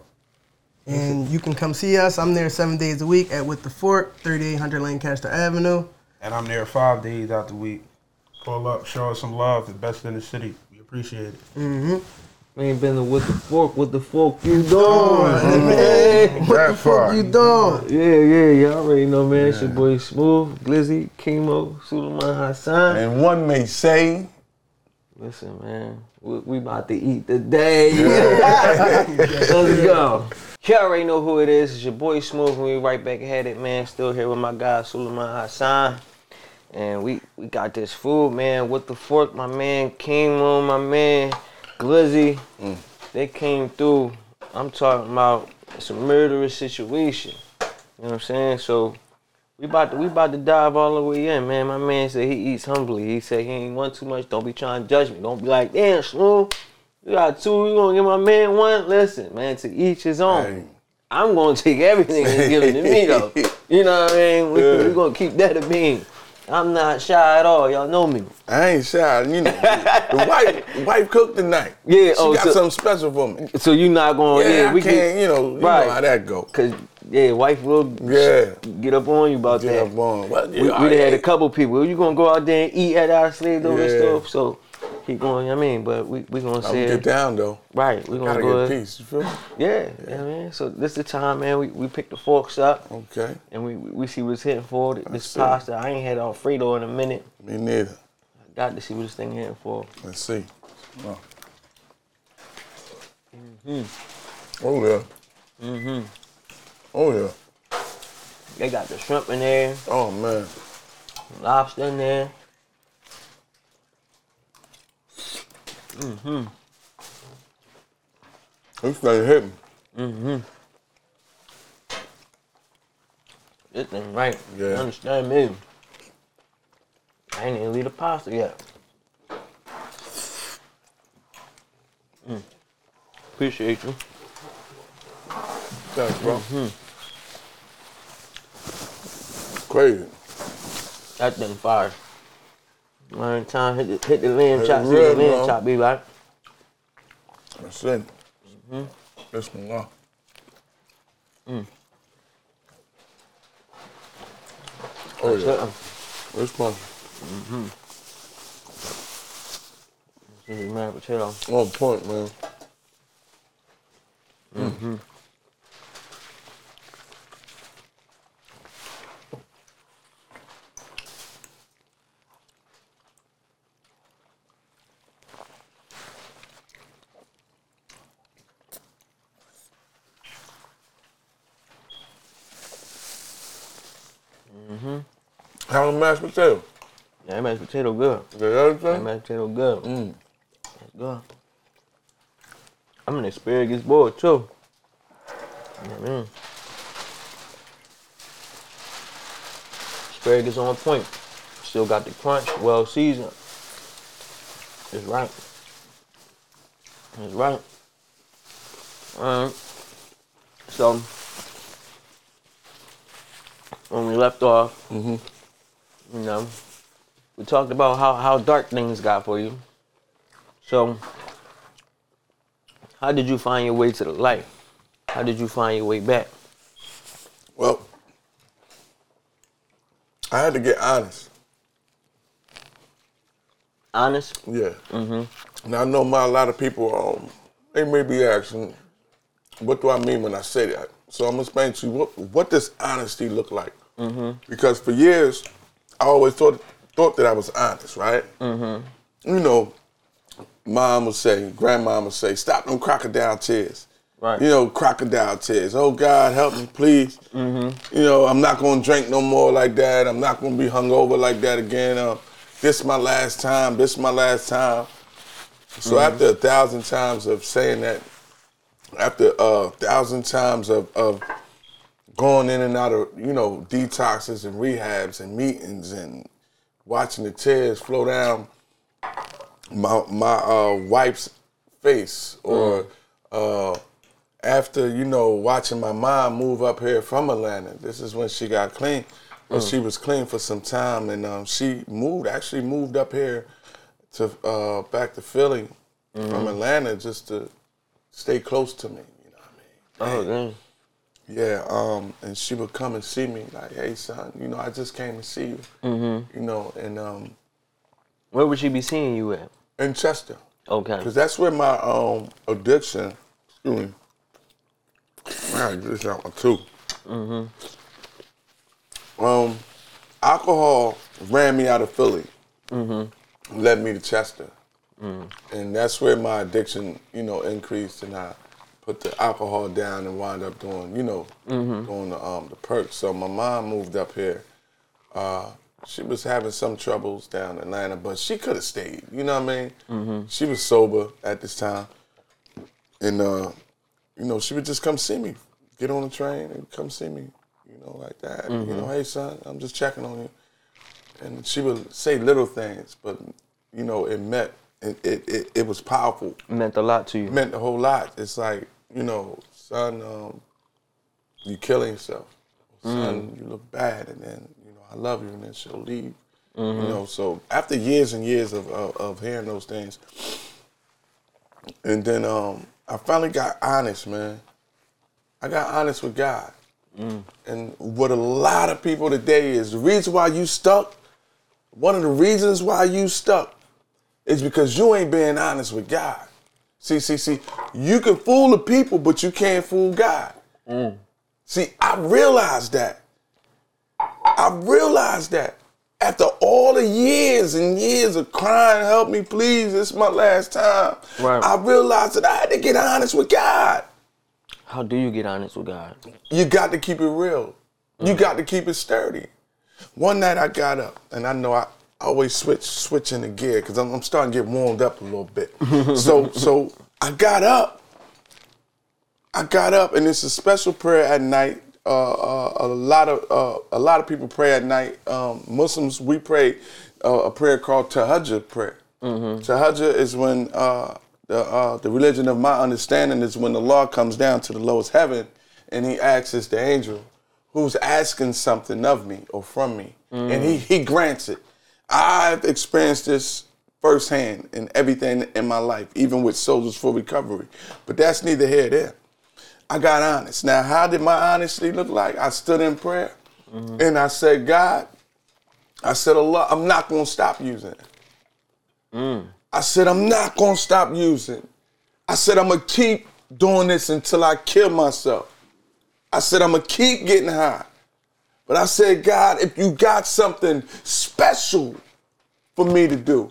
And you can come see us. I'm there seven days a week at With the Fork, 3800 Lancaster Avenue. And I'm there five days out the week. Pull up, show us some love. The best in the city. We appreciate it. Mm-hmm. We ain't been to with the fork, with the fork you doing, man. That far. You doing? Yeah, yeah, you already know, man. It's your boy Smooth, Glizzy, Keemo, Suleiman Hassan. And one may say, Listen, man, we, we about to eat today. Let's go. You already know who it is. It's your boy Smooth, and we right back at it, man. Still here with my guy Suleiman Hassan. And we, we got this food, man. With the fork, my man King Moon, my man Glizzy. Mm. They came through. I'm talking about it's a murderous situation. You know what I'm saying? So we about to we about to dive all the way in, man. My man said he eats humbly. He said he ain't want too much. Don't be trying to judge me. Don't be like, damn, Smooth. You got two. You gonna give my man one? Listen, man. To each his own. I'm gonna take everything and give it to me though. You know what I mean? We, Yeah. we gonna keep that a being. I'm not shy at all. Y'all know me. I ain't shy, you know. the wife, wife cooked tonight. Yeah, she oh, got so- something special for me. So you not going? Yeah, Yeah, I we can't, you know, you Right. know how that go. Cause yeah, wife will Yeah. get up on you about Get that. up on. Well, We, yeah, had a couple people. You gonna go out there and eat at our slave over and stuff? So he going. I mean, but we we gonna say get down though. right. We gonna Gotta go. get peace. You feel me? Yeah, yeah, man. So this is the time, man. We we pick the forks up Okay. and we we see what's hitting for. This pasta. I ain't had Alfredo in a minute. Me neither. I got to see what this thing hitting for. Let's see. Oh, Mhm. oh yeah. Mm-hmm. Oh yeah. They got the shrimp in there, Oh man. lobster in there. Mm-hmm. This thing hitting. Mm-hmm. This thing right. You Yeah. understand me? I ain't even leave the pasta yet. Mm. Appreciate you. Thanks, bro. Mm-hmm. Crazy. That thing fire. One time hit the, hit the lamb chop, the see the lamb chop be like. That's it. Mm-hmm. Uh, Mm. Oh yeah. Something. This one. This is mashed potato. On point, man. How the mashed potato? Yeah, that mashed potato good. That That mashed potato good. Mm. That's good. I'm an asparagus boy too. You know what I mean? Asparagus on point. Still got the crunch, well seasoned. It's right. It's right. Alright. So when we left off, Mm-hmm. you know, we talked about how, how dark things got for you. So, how did you find your way to the light? How did you find your way back? Well, I had to get honest. Honest? Yeah. Mm-hmm. And I know my a lot of people, um, they may be asking, what do I mean when I say that? So I'm gonna explain to you what what does honesty look like? Mm-hmm. Because for years, I always thought thought that I was honest, right? Mm-hmm. You know, mom would say, grandma would say, stop them crocodile tears. Right. You know, crocodile tears. Oh God, help me, please. Mm-hmm. You know, I'm not gonna drink no more like that. I'm not gonna be hungover like that again. Uh, this my last time. This my last time. So after a thousand times of saying that, after a thousand times of, of going in and out of, you know, detoxes and rehabs and meetings and watching the tears flow down my my uh, wife's face or uh, after, you know, watching my mom move up here from Atlanta. This is when she got clean. But she was clean for some time and um, she moved, actually moved up here to uh, back to Philly from Atlanta just to stay close to me. You know what I mean? Oh, dang. Yeah, um, and she would come and see me like, "Hey, son, you know, I just came to see you." Mm-hmm. You know, and um, Where would she be seeing you at? in Chester, Okay. because that's where my um addiction. Excuse me. Get this out my tooth. Mm-hmm. Um, alcohol ran me out of Philly. Mm-hmm. Led me to Chester, Mm. and that's where my addiction, you know, increased, and I put the alcohol down and wind up doing, you know, doing the um the perks. So my mom moved up here. Uh, she was having some troubles down in Atlanta, but she could have stayed. You know what I mean? She was sober at this time, and uh, you know, she would just come see me, get on the train and come see me. You know, like that. You know, hey son, I'm just checking on you and she would say little things, but you know, it meant it it, it, it was powerful. It meant a lot to you. It meant a whole lot. It's like, you know, son, um, you killing yourself. Son, you look bad and then, you know, I love you and then she'll leave. You know, so after years and years of, of, of hearing those things, and then um, I finally got honest, man. I got honest with God. And what a lot of people today is the reason why you stuck, one of the reasons why you stuck is because you ain't being honest with God. See, see, see, you can fool the people, but you can't fool God. Mm. See, I realized that. I realized that. After all the years and years of crying, help me, please, it's my last time. Right. I realized that I had to get honest with God. How do you get honest with God? You got to keep it real. You mm. got to keep it sturdy. One night I got up, and I know I always switch switching the gear because I'm, I'm starting to get warmed up a little bit. so so I got up. I got up, and it's a special prayer at night. Uh, uh, a lot of uh, a lot of people pray at night. Um, Muslims we pray uh, a prayer called Tahajjud prayer. Tahajjud is when uh, the uh, the religion of my understanding is when Allah comes down to the lowest heaven, and He asks the angel, who's asking something of me or from me, and He He grants it. I've experienced this firsthand in everything in my life, even with Soldiers for Recovery. But that's neither here nor there. I got honest. Now, how did my honesty look like? I stood in prayer mm-hmm. and I said, God, I said, Allah, I'm not going to mm. stop using it. I said, I'm not going to stop using. I said, I'm going to keep doing this until I kill myself. I said, I'm going to keep getting high. But I said, God, if you got something special for me to do,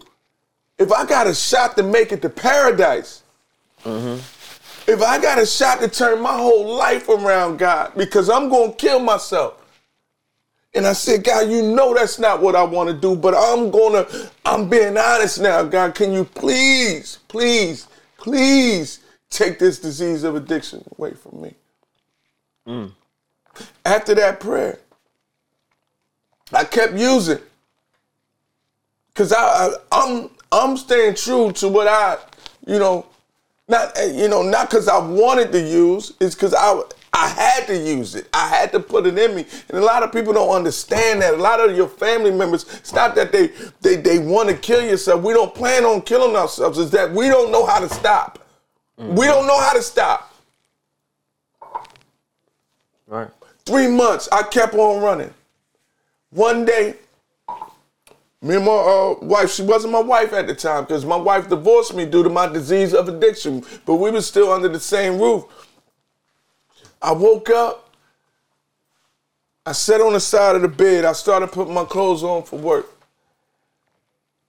if I got a shot to make it to paradise, mm-hmm. if I got a shot to turn my whole life around, God, because I'm going to kill myself. And I said, God, you know that's not what I want to do, but I'm going to, I'm being honest now, God. Can you please, please, please take this disease of addiction away from me? Mm. After that prayer, I kept using. Cause I, I I'm I'm staying true to what I, you know, not eh, you know not because I wanted to use, it's because I I had to use it. I had to put it in me, and a lot of people don't understand that. A lot of your family members, it's not that they they they want to kill yourself. We don't plan on killing ourselves. It's that we don't know how to stop. We don't know how to stop. Right. Three months, I kept on running. One day, me and my uh, wife, she wasn't my wife at the time because my wife divorced me due to my disease of addiction, but we were still under the same roof. I woke up, I sat on the side of the bed, I started putting my clothes on for work.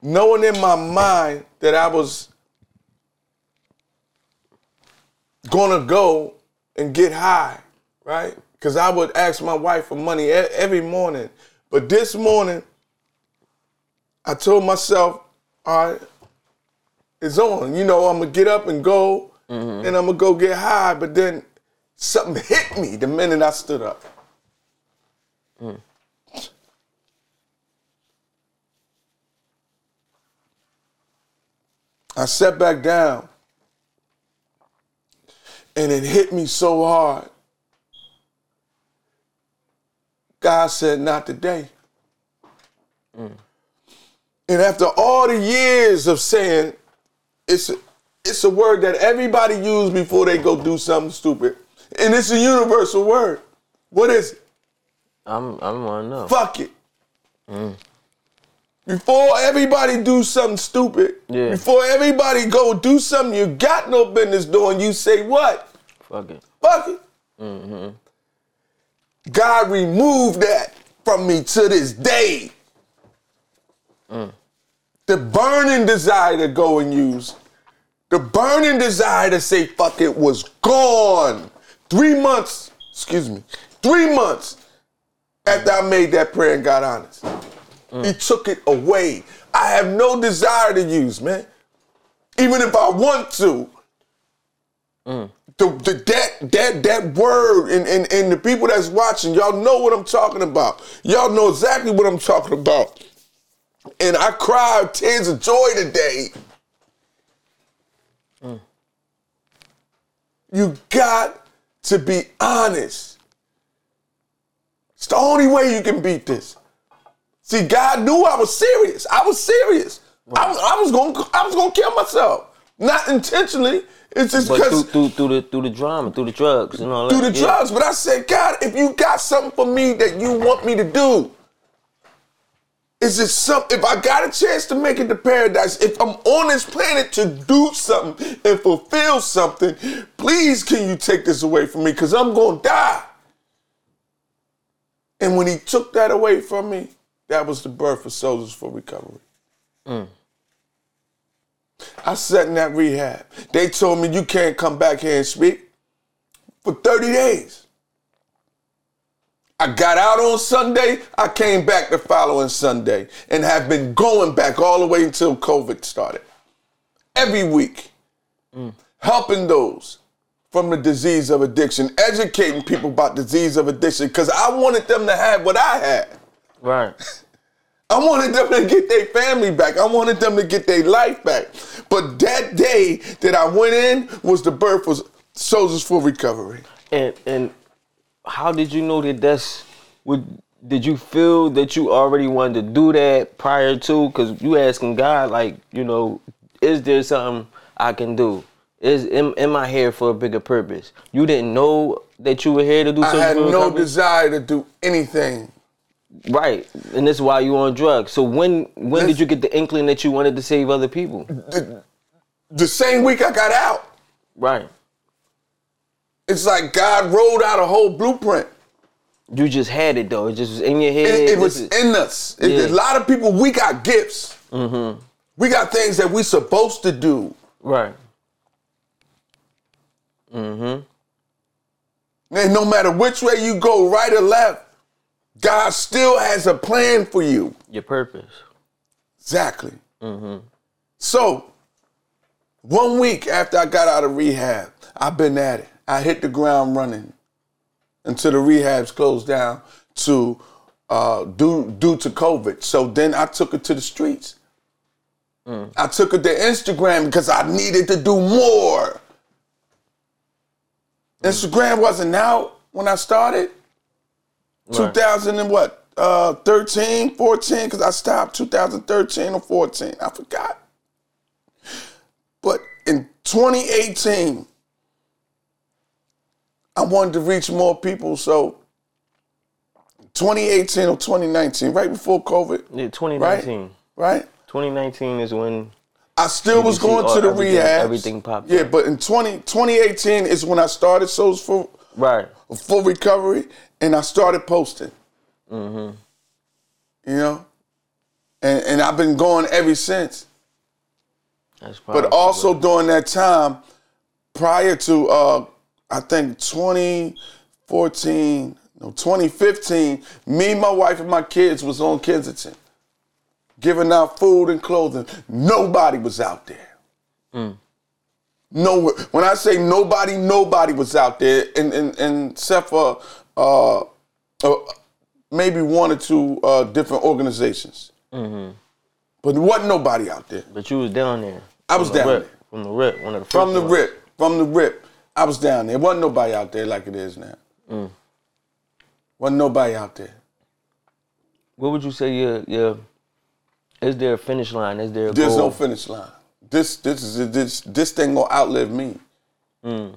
Knowing in my mind that I was gonna go and get high, right? Because I would ask my wife for money every morning. But this morning, I told myself, all right, it's on. You know, I'm gonna get up and go, mm-hmm. and I'm gonna go get high. But then something hit me the minute I stood up. Mm. I sat back down, and it hit me so hard. God said, Not today. And after all the years of saying, it's a, it's a word that everybody use before they go do something stupid. And it's a universal word. What is it? I'm I want to know. Fuck it. Mm. Before everybody do something stupid, Yeah. before everybody go do something you got no business doing, you say what? Fuck it. Fuck it. Mm-hmm. God removed that from me to this day. The burning desire to go and use The burning desire to say fuck it was gone. Three months, excuse me, three months after I made that prayer and got honest. He mm. took it away. I have no desire to use, man. Even if I want to. Mm. The, the, that that that word and, and, and the people that's watching, y'all know what I'm talking about. Y'all know exactly what I'm talking about. And I cried tears of joy today. You got to be honest. It's the only way you can beat this. See, God knew I was serious. I was serious. I, was, I was gonna I was gonna kill myself. Not intentionally. It's just But because through, through through the through the drama, through the drugs and all through that. the yeah. drugs. But I said, God, if you got something for me that you want me to do, is it some? If I got a chance to make it to paradise, if I'm on this planet to do something and fulfill something, please can you take this away from me? Because I'm gonna die. And when he took that away from me, that was the birth of Soldiers for Recovery. Mm. I sat in that rehab. They told me you can't come back here and speak for 30 days. I got out on Sunday. I came back the following Sunday and have been going back all the way until COVID started. Every week, helping those from the disease of addiction, educating people about disease of addiction because I wanted them to have what I had. Right. I wanted them to get their family back. I wanted them to get their life back. But that day that I went in was the birth of Soldiers for Recovery. And and how did you know that that's would did you feel that you already wanted to do that prior to? Cause you asking God like, you know, is there something I can do? Is am, am I here for a bigger purpose? You didn't know that you were here to do something? I had no recovery? desire to do anything. Right, and this is why you on drugs. So when when did you get the inkling that you wanted to save other people? The, the same week I got out, Right, it's like God rolled out a whole blueprint. you just had it though. It just was in your head. It, it was is- in us. It- Yeah. A lot of people, we got gifts. We got things that we supposed to do. right. Mm-hmm. And no matter which way you go, right or left, God still has a plan for you. Your purpose. Exactly. Mm-hmm. So, one week after I got out of rehab, I've been at it. I hit the ground running until the rehabs closed down to uh, due due to COVID. So then I took it to the streets. Mm. I took it to Instagram because I needed to do more. Mm. Instagram wasn't out when I started. Right. 2000 and what? Uh, 13, 14, because I stopped 2013 or 14. I forgot. But in 2018, I wanted to reach more people. So 2018 or 2019, right before COVID, Yeah, 2019. right? 2019 is when I still was going to the everything- rehab. everything popped Yeah, up. but in 20, 2018 is when I started Souls for right. A full recovery, and I started posting. You know, and and I've been going ever since. That's But also during that time, prior to uh, I think 2014, no 2015, me, my wife, and my kids was on Kensington, giving out food and clothing. Nobody was out there. No, when I say nobody, nobody was out there, and and, and except for uh, uh, maybe one or two uh, different organizations. But there wasn't nobody out there. But you was down there. I was the down rip, there. From the rip. One of the From the ones. rip, from the rip, I was down there. Wasn't nobody out there like it is now. Mm. Wasn't nobody out there. What would you say your your is there a finish line? Is there a There's goal? no finish line. This this is this this thing gonna outlive me. Mm.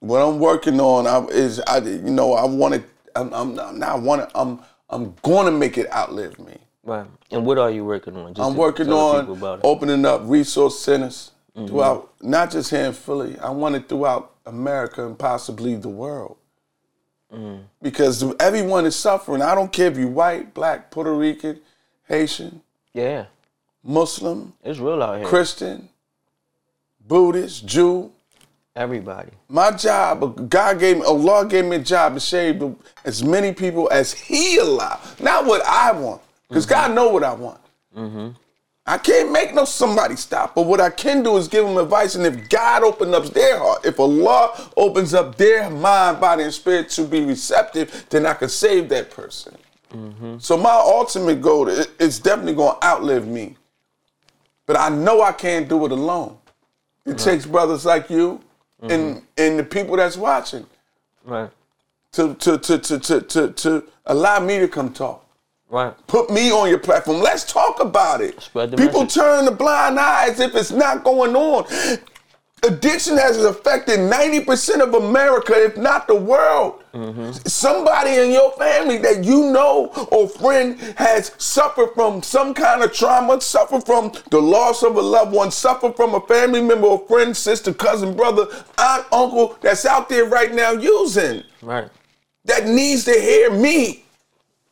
What I'm working on I, is I you know I want to I'm, I'm now I want to I'm I'm going to make it outlive me. Right. And what are you working on? Just I'm working on. Mm-hmm. opening up resource centers throughout, not just here in Philly. I want it throughout America and possibly the world. Mm. Because everyone is suffering. I don't care if you're white, black, Puerto Rican, Haitian, Yeah. Muslim, It's real out here. Christian, Buddhist, Jew. Everybody. My job, God gave me, Allah gave me a job to save as many people as He allowed. Not what I want, because mm-hmm. God know what I want. Mm-hmm. I can't make no somebody stop, but what I can do is give them advice. And if God opens up their heart, if Allah opens up their mind, body, and spirit to be receptive, then I can save that person. Mm-hmm. So my ultimate goal is it's definitely going to outlive me. But I know I can't do it alone. It takes brothers like you and mm-hmm. and the people that's watching Right. to to to to to to, to allow me to come talk. Right. Put me on your platform. Let's talk about it. People message. turn the blind eye as if it's not going on. Addiction has affected 90% of America, if not the world. Mm-hmm. Somebody in your family that you know or friend has suffered from some kind of trauma, suffered from the loss of a loved one, suffered from a family member or friend, sister, cousin, brother, aunt, uncle that's out there right now using Right. that needs to hear me.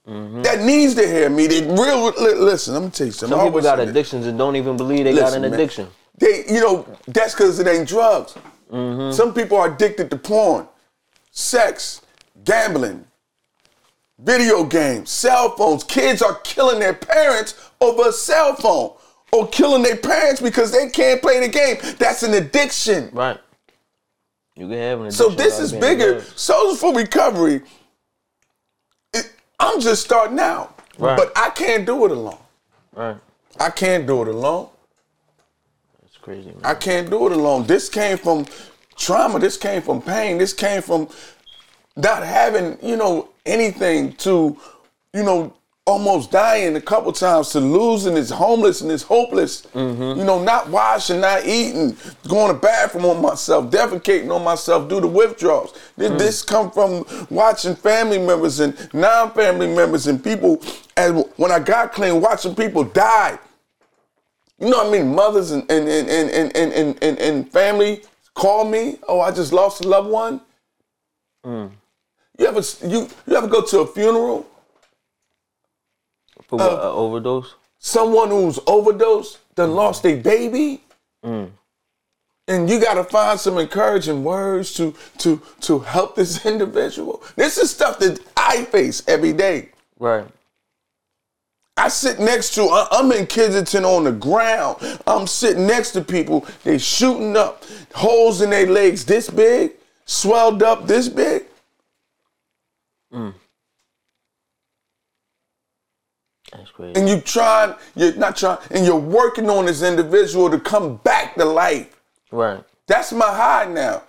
That needs to hear me. They real li- listen. I'm gonna tell you something. Some people got addictions and don't even believe they got Listen, an man. They, you know, that's because it ain't drugs. Mm-hmm. Some people are addicted to porn, sex, gambling, video games, cell phones. Kids are killing their parents over a cell phone, or killing their parents because they can't play the game. That's an addiction. Right. You can have an addiction. So this is bigger. Soldiers for Recovery. it- I'm just starting out, Right. but I can't do it alone. Right. I can't do it alone. Crazy, man. I can't do it alone. This came from trauma. This came from pain. This came from not having, you know, anything to, you know, almost dying a couple times to losing his homeless and his hopeless. Mm-hmm. You know, not washing, not eating, going to bathroom on myself, defecating on myself, due to withdrawals. This, mm. this come from watching family members and non-family members and people. And when I got clean, watching people die. You know what I mean? Mothers and and and and and and, and, and, family call me. Oh, I just lost a loved one. You ever you you ever go to a funeral? For what, uh, overdose? Someone who's overdosed, done lost a baby, and you got to find some encouraging words to to to help this individual. This is stuff that I face every day. Right. I sit next to, I'm in Kensington on the ground. I'm sitting next to people. They shooting up, holes in their legs this big, swelled up this big. Mm. That's crazy. And you trying, you're not trying, and you're working on this individual to come back to life. Right. That's my high now.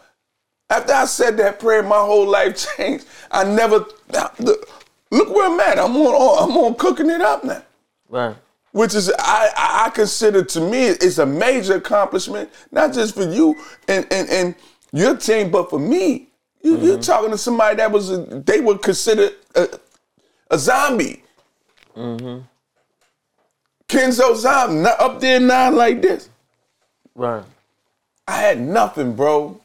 After I said that prayer, my whole life changed. I never, look where I'm at. I'm on, I'm on cooking it up now. Right. which is I, I consider to me it's a major accomplishment, not just for you and and, and your team, but for me. You, You're talking to somebody that was a, they would consider a, a zombie. Mm-hmm. Kenzo zombie, not up there now like this. Right. I had nothing, bro.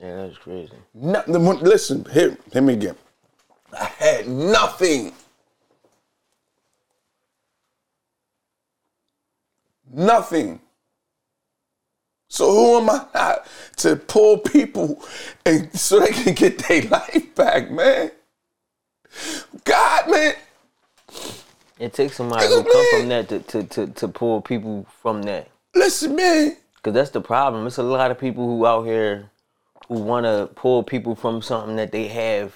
Yeah, that's crazy. Nothing. Listen, hear, hear me again. I had nothing. Nothing. So who am I not to pull people and so they can get their life back, man? God, man. It takes somebody who come from that to, to, to, to pull people from that. Listen, man. Cause that's the problem. It's a lot of people who out here who wanna pull people from something that they have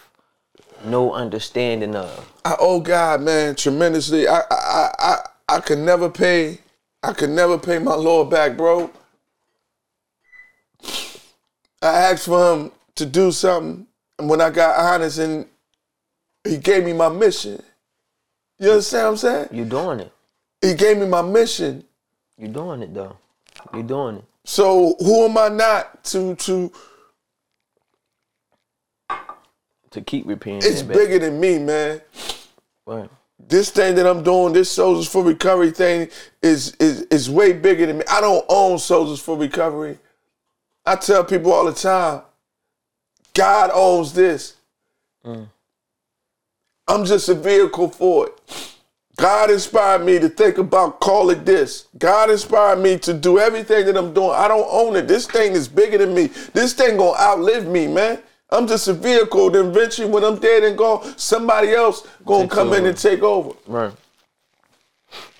no understanding of. I owe God, man, tremendously. I I I I, I could never pay. I could never pay my Lord back, bro. I asked for him to do something, and when I got honest, and he gave me my mission. You understand what I'm saying? You're doing it. He gave me my mission. You're doing it though. You're doing it. So who am I not to to? To keep repeating It's bigger than me, man. Right. this thing that I'm doing, this Soldiers for Recovery thing, is is is way bigger than me. I don't own Soldiers for Recovery. I tell people all the time, God owns this. Mm. I'm just a vehicle for it. God inspired me to think about call it this. God inspired me to do everything that I'm doing. I don't own it. This thing is bigger than me. This thing gonna outlive me, man. I'm just a vehicle. Then eventually, when I'm dead and gone, somebody else gonna Takes come in over. and take over. Right.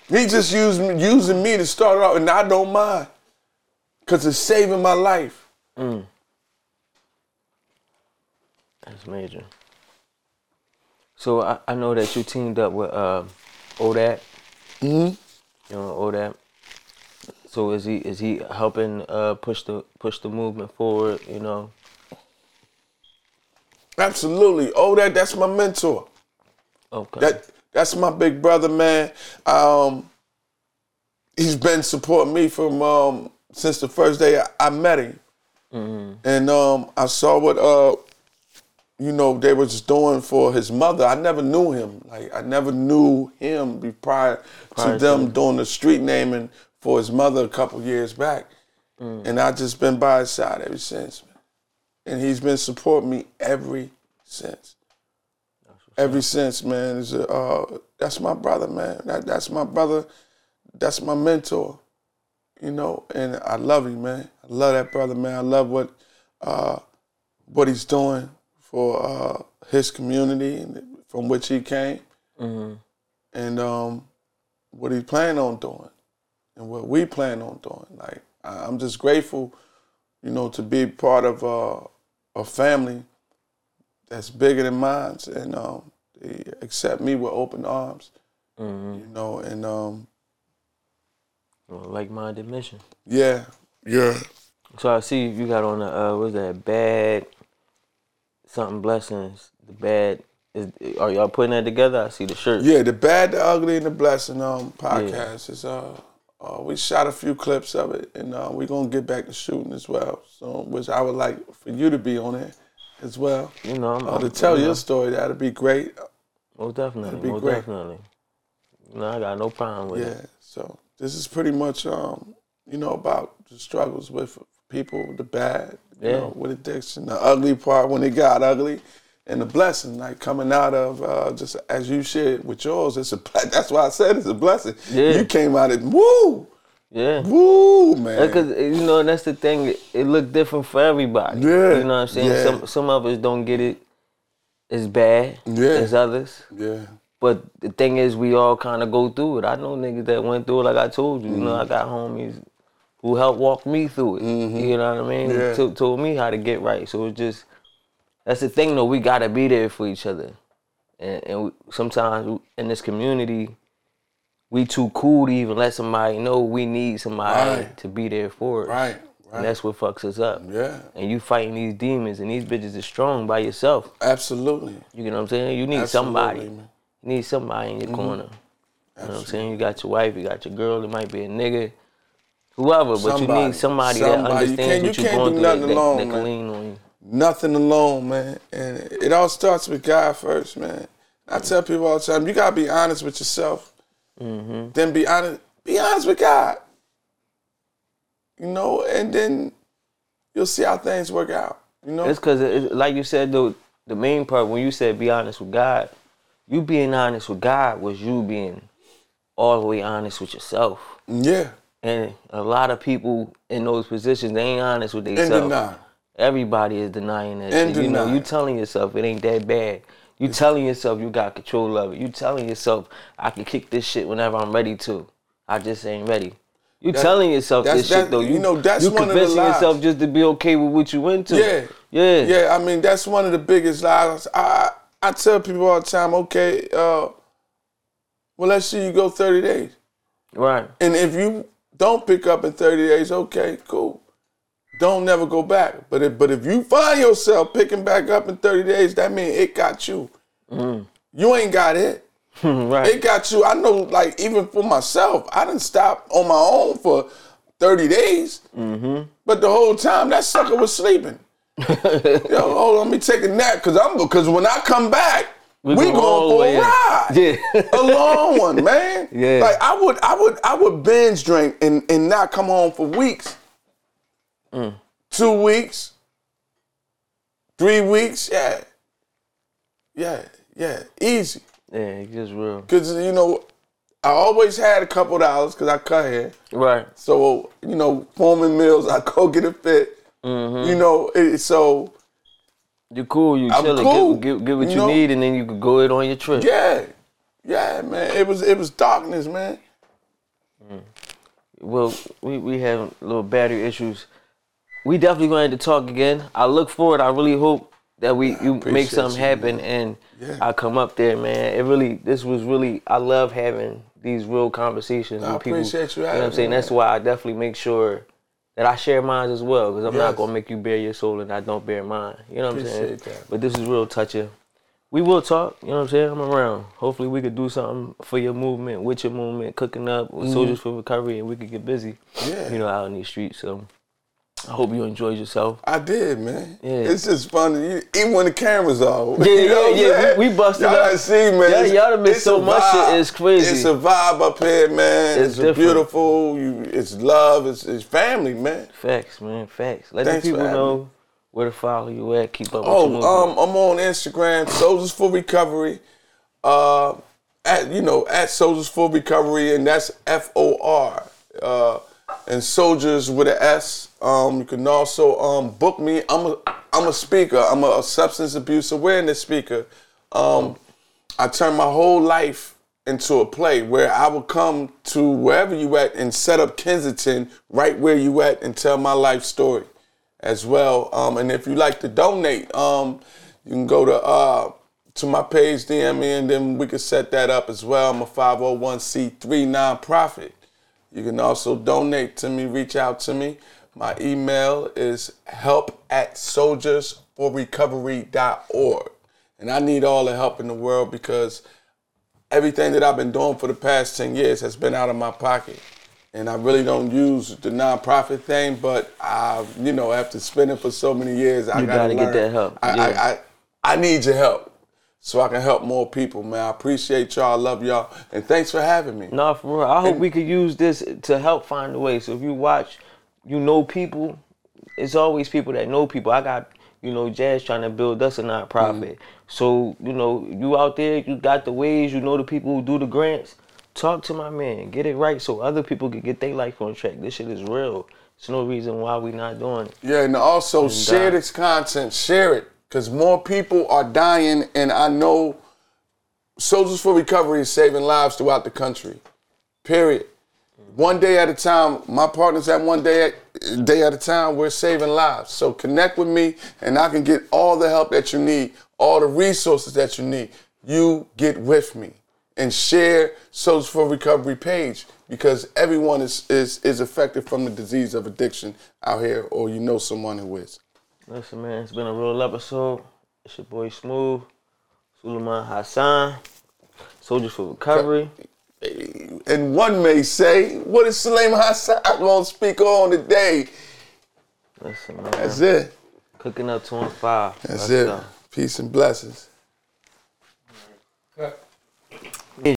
He just used using me to start out, and I don't mind, cause it's saving my life. That's major. So I, I know that you teamed up with uh, Odat. Mm-hmm. You know Odat. So is he is he helping uh, push the push the movement forward? You know. Absolutely. Oh, that that's my mentor. Okay. That that's my big brother, man. Um, he's been supporting me from um, since the first day I, met him, mm-hmm. and um, I saw what uh, you know they was doing for his mother. I never knew him. Like I never knew him prior, Prior to to- them doing the street naming for his mother a couple years back, mm. and I just been by his side ever since. And he's been supporting me ever since ever since, man. Is uh, that's my brother, man. That that's my brother. That's my mentor. You know, and I love him, man. I love that brother, man. I love what uh, what he's doing for uh, his community and from which he came, and um, what he plan on doing, and what we plan on doing. Like I- I'm just grateful, you know, to be part of uh, a family that's bigger than mine, and um, they accept me with open arms. You know, and um, like minded mission. yeah, yeah, So I see you got on the uh, what's that bad something blessings. The bad is are y'all putting that together? I see the shirt. yeah. The bad, the ugly, and the blessing um podcast is uh, uh, we shot a few clips of it, and uh, we're gonna get back to shooting as well. So, which I would like for you to be on it as well. You know, I'm, Uh, I'm- to tell you know, your story, that'd be great. most definitely, that'd be most great. definitely. No, I got no problem with Yeah. it. Yeah. So this is pretty much um, you know, about the struggles with people, the bad, you Yeah. know, with addiction, the ugly part when it got ugly, and the blessing, like coming out of uh, just as you shared with yours. It's a that's why I said it's a blessing. Yeah. You came out it woo, Yeah. woo, man. Because you know that's the thing. It, looked different for everybody. Yeah, You know what I'm saying? yeah. Some some of us don't get it as bad Yeah. as others. yeah, But the thing is, we all kind of go through it. I know niggas that went through it, like I told you. You know, I got homies who helped walk me through it. You know what I mean? Yeah. To- told me how to get right. So it's just that's the thing, though. We gotta be there for each other, and, and we, sometimes in this community, we too cool to even let somebody know we need somebody Right. to be there for us. right, And right. that's what fucks us up. Yeah, And you fighting these demons, and these bitches are strong by yourself. absolutely. You know what I'm saying? You need Absolutely, somebody. man. Mm-hmm. You need somebody in your corner. You know what I'm saying? You got your wife, you got your girl, it might be a nigga, whoever, but you need somebody, that Somebody. You understands can't- what you you're can't going do through that, nothing that, alone, that can lean on you. Nothing alone, man. And it all starts with God first, man. I tell people all the time, you gotta be honest with yourself. Mm-hmm. Then be honest. Be honest with God. You know, and then you'll see how things work out. You know. It's because, it, like you said, though, the main part, when you said be honest with God, you being honest with God was you being all the way honest with yourself. yeah. And a lot of people in those positions, they ain't honest with themselves. Everybody is denying that. And shit. You know, you telling yourself it ain't that bad. You telling yourself you got control of it. You telling yourself I can kick this shit whenever I'm ready to. I just ain't ready. You telling yourself this shit though. you You, know, that's you one of the convincing lies. yourself just to be okay with what you went to. Yeah. Yeah. Yeah, I mean that's one of the biggest lies. I I tell people all the time, okay, uh, well let's see you go 30 days. Right. And if you don't pick up in 30 days, okay, cool. Don't never go back. But if, but if you find yourself picking back up in 30 days, that means it got you. Mm. You ain't got it. right. It got you. I know, like, even for myself, I didn't stop on my own for 30 days. Mm-hmm. But the whole time, that sucker was sleeping. Yo, hold on, let me take a nap, because I'm because when I come back, we, going going for a ride Yeah. a long one, man. Yeah. Like I would, I would, I would binge drink and and not come home for weeks. Mm. Two weeks, three weeks, yeah, yeah, yeah, easy. yeah, it's just real. Cause you know, I always had a couple dollars because I cut hair. Right. So you know, Forman Mills, I go get a fit. Mm-hmm. You know, it, so You cool, you I'm chilling, cool, get, get, get what you you, know? need, and then you could go it on your trip. yeah, yeah, man. It was it was darkness, man. Well, we, we have little battery issues. We definitely going to talk again. I look forward. I really hope that we you make something you, happen man. and Yeah. I come up there, man. It really this was really I love having these real conversations I with people. appreciate you know what I'm saying? me, That's why I definitely make sure that I share mine as well because I'm Yes. not gonna make you bear your soul and I don't bear mine. You know what I'm saying? That. But this is real touching. We will talk. You know what I'm saying? I'm around. Hopefully, we could do something for your movement, with your movement, cooking up with Soldiers for Recovery, and we could get busy. Mm-hmm. Yeah. You know, out in these streets. So, I hope you enjoyed yourself. I did, man. Yeah. It's just funny, even when the cameras off. Yeah, you know yeah, yeah. We- we busted y'all up. See, man. Y'all- it's- y'all done missed so much shit, it's crazy. It's a vibe up here, man. It's It's, beautiful. You, it's love. It's, it's family, man. Facts, man. Facts. Let Thanks the people know where to follow you at. Keep up with Oh, um, I'm on Instagram, Soldiers for Recovery. Uh, at you know, at Soldiers for Recovery, and that's F O R. Uh, and Soldiers with an S. Um, you can also um book me. I'm a I'm a speaker. I'm a, substance abuse awareness speaker. Um, I turn my whole life into a play where I will come to wherever you at and set up Kensington right where you at and tell my life story as well. Um, and if you like to donate, um, you can go to uh, to my page, DM me, and then we can set that up as well. I'm a 501c3 nonprofit. You can also donate to me, reach out to me. My email is help at soldiersforrecovery.org. And I need all the help in the world because everything that I've been doing for the past 10 years has been out of my pocket. And I really don't use the nonprofit thing, but I, you know, after spending for so many years, I You gotta, gotta get that help, I, yeah. I, I, I need your help so I can help more people, man. I appreciate y'all, I love y'all, and thanks for having me. No, for real. I hope we could use this to help find a way. So if you watch, you know people. It's always people that know people. I got you know Jazz trying to build us a nonprofit. Mm-hmm. So you know you out there, you got the ways. You know the people who do the grants. Talk to my man. Get it right so other people can get their life on track. This shit is real. There's no reason why we not doing it. Yeah, and also share uh, this content, share it, because more people are dying, and I know Soldiers for Recovery is saving lives throughout the country. Period. One day at a time. My partners at one day at, day at a time. We're saving lives. So connect with me, and I can get all the help that you need, all the resources that you need. You get with me and share Soldiers for Recovery page because everyone is, is is affected from the disease of addiction out here, or you know someone who is. Listen, man, it's been a real episode. It's your boy Smooth, Suleiman Hassan, Soldiers for Recovery. And one may say, what is Suleiman Hassan going to speak on today? Listen, man. That's it. Cooking up 25. That's Let's it. Peace and blessings.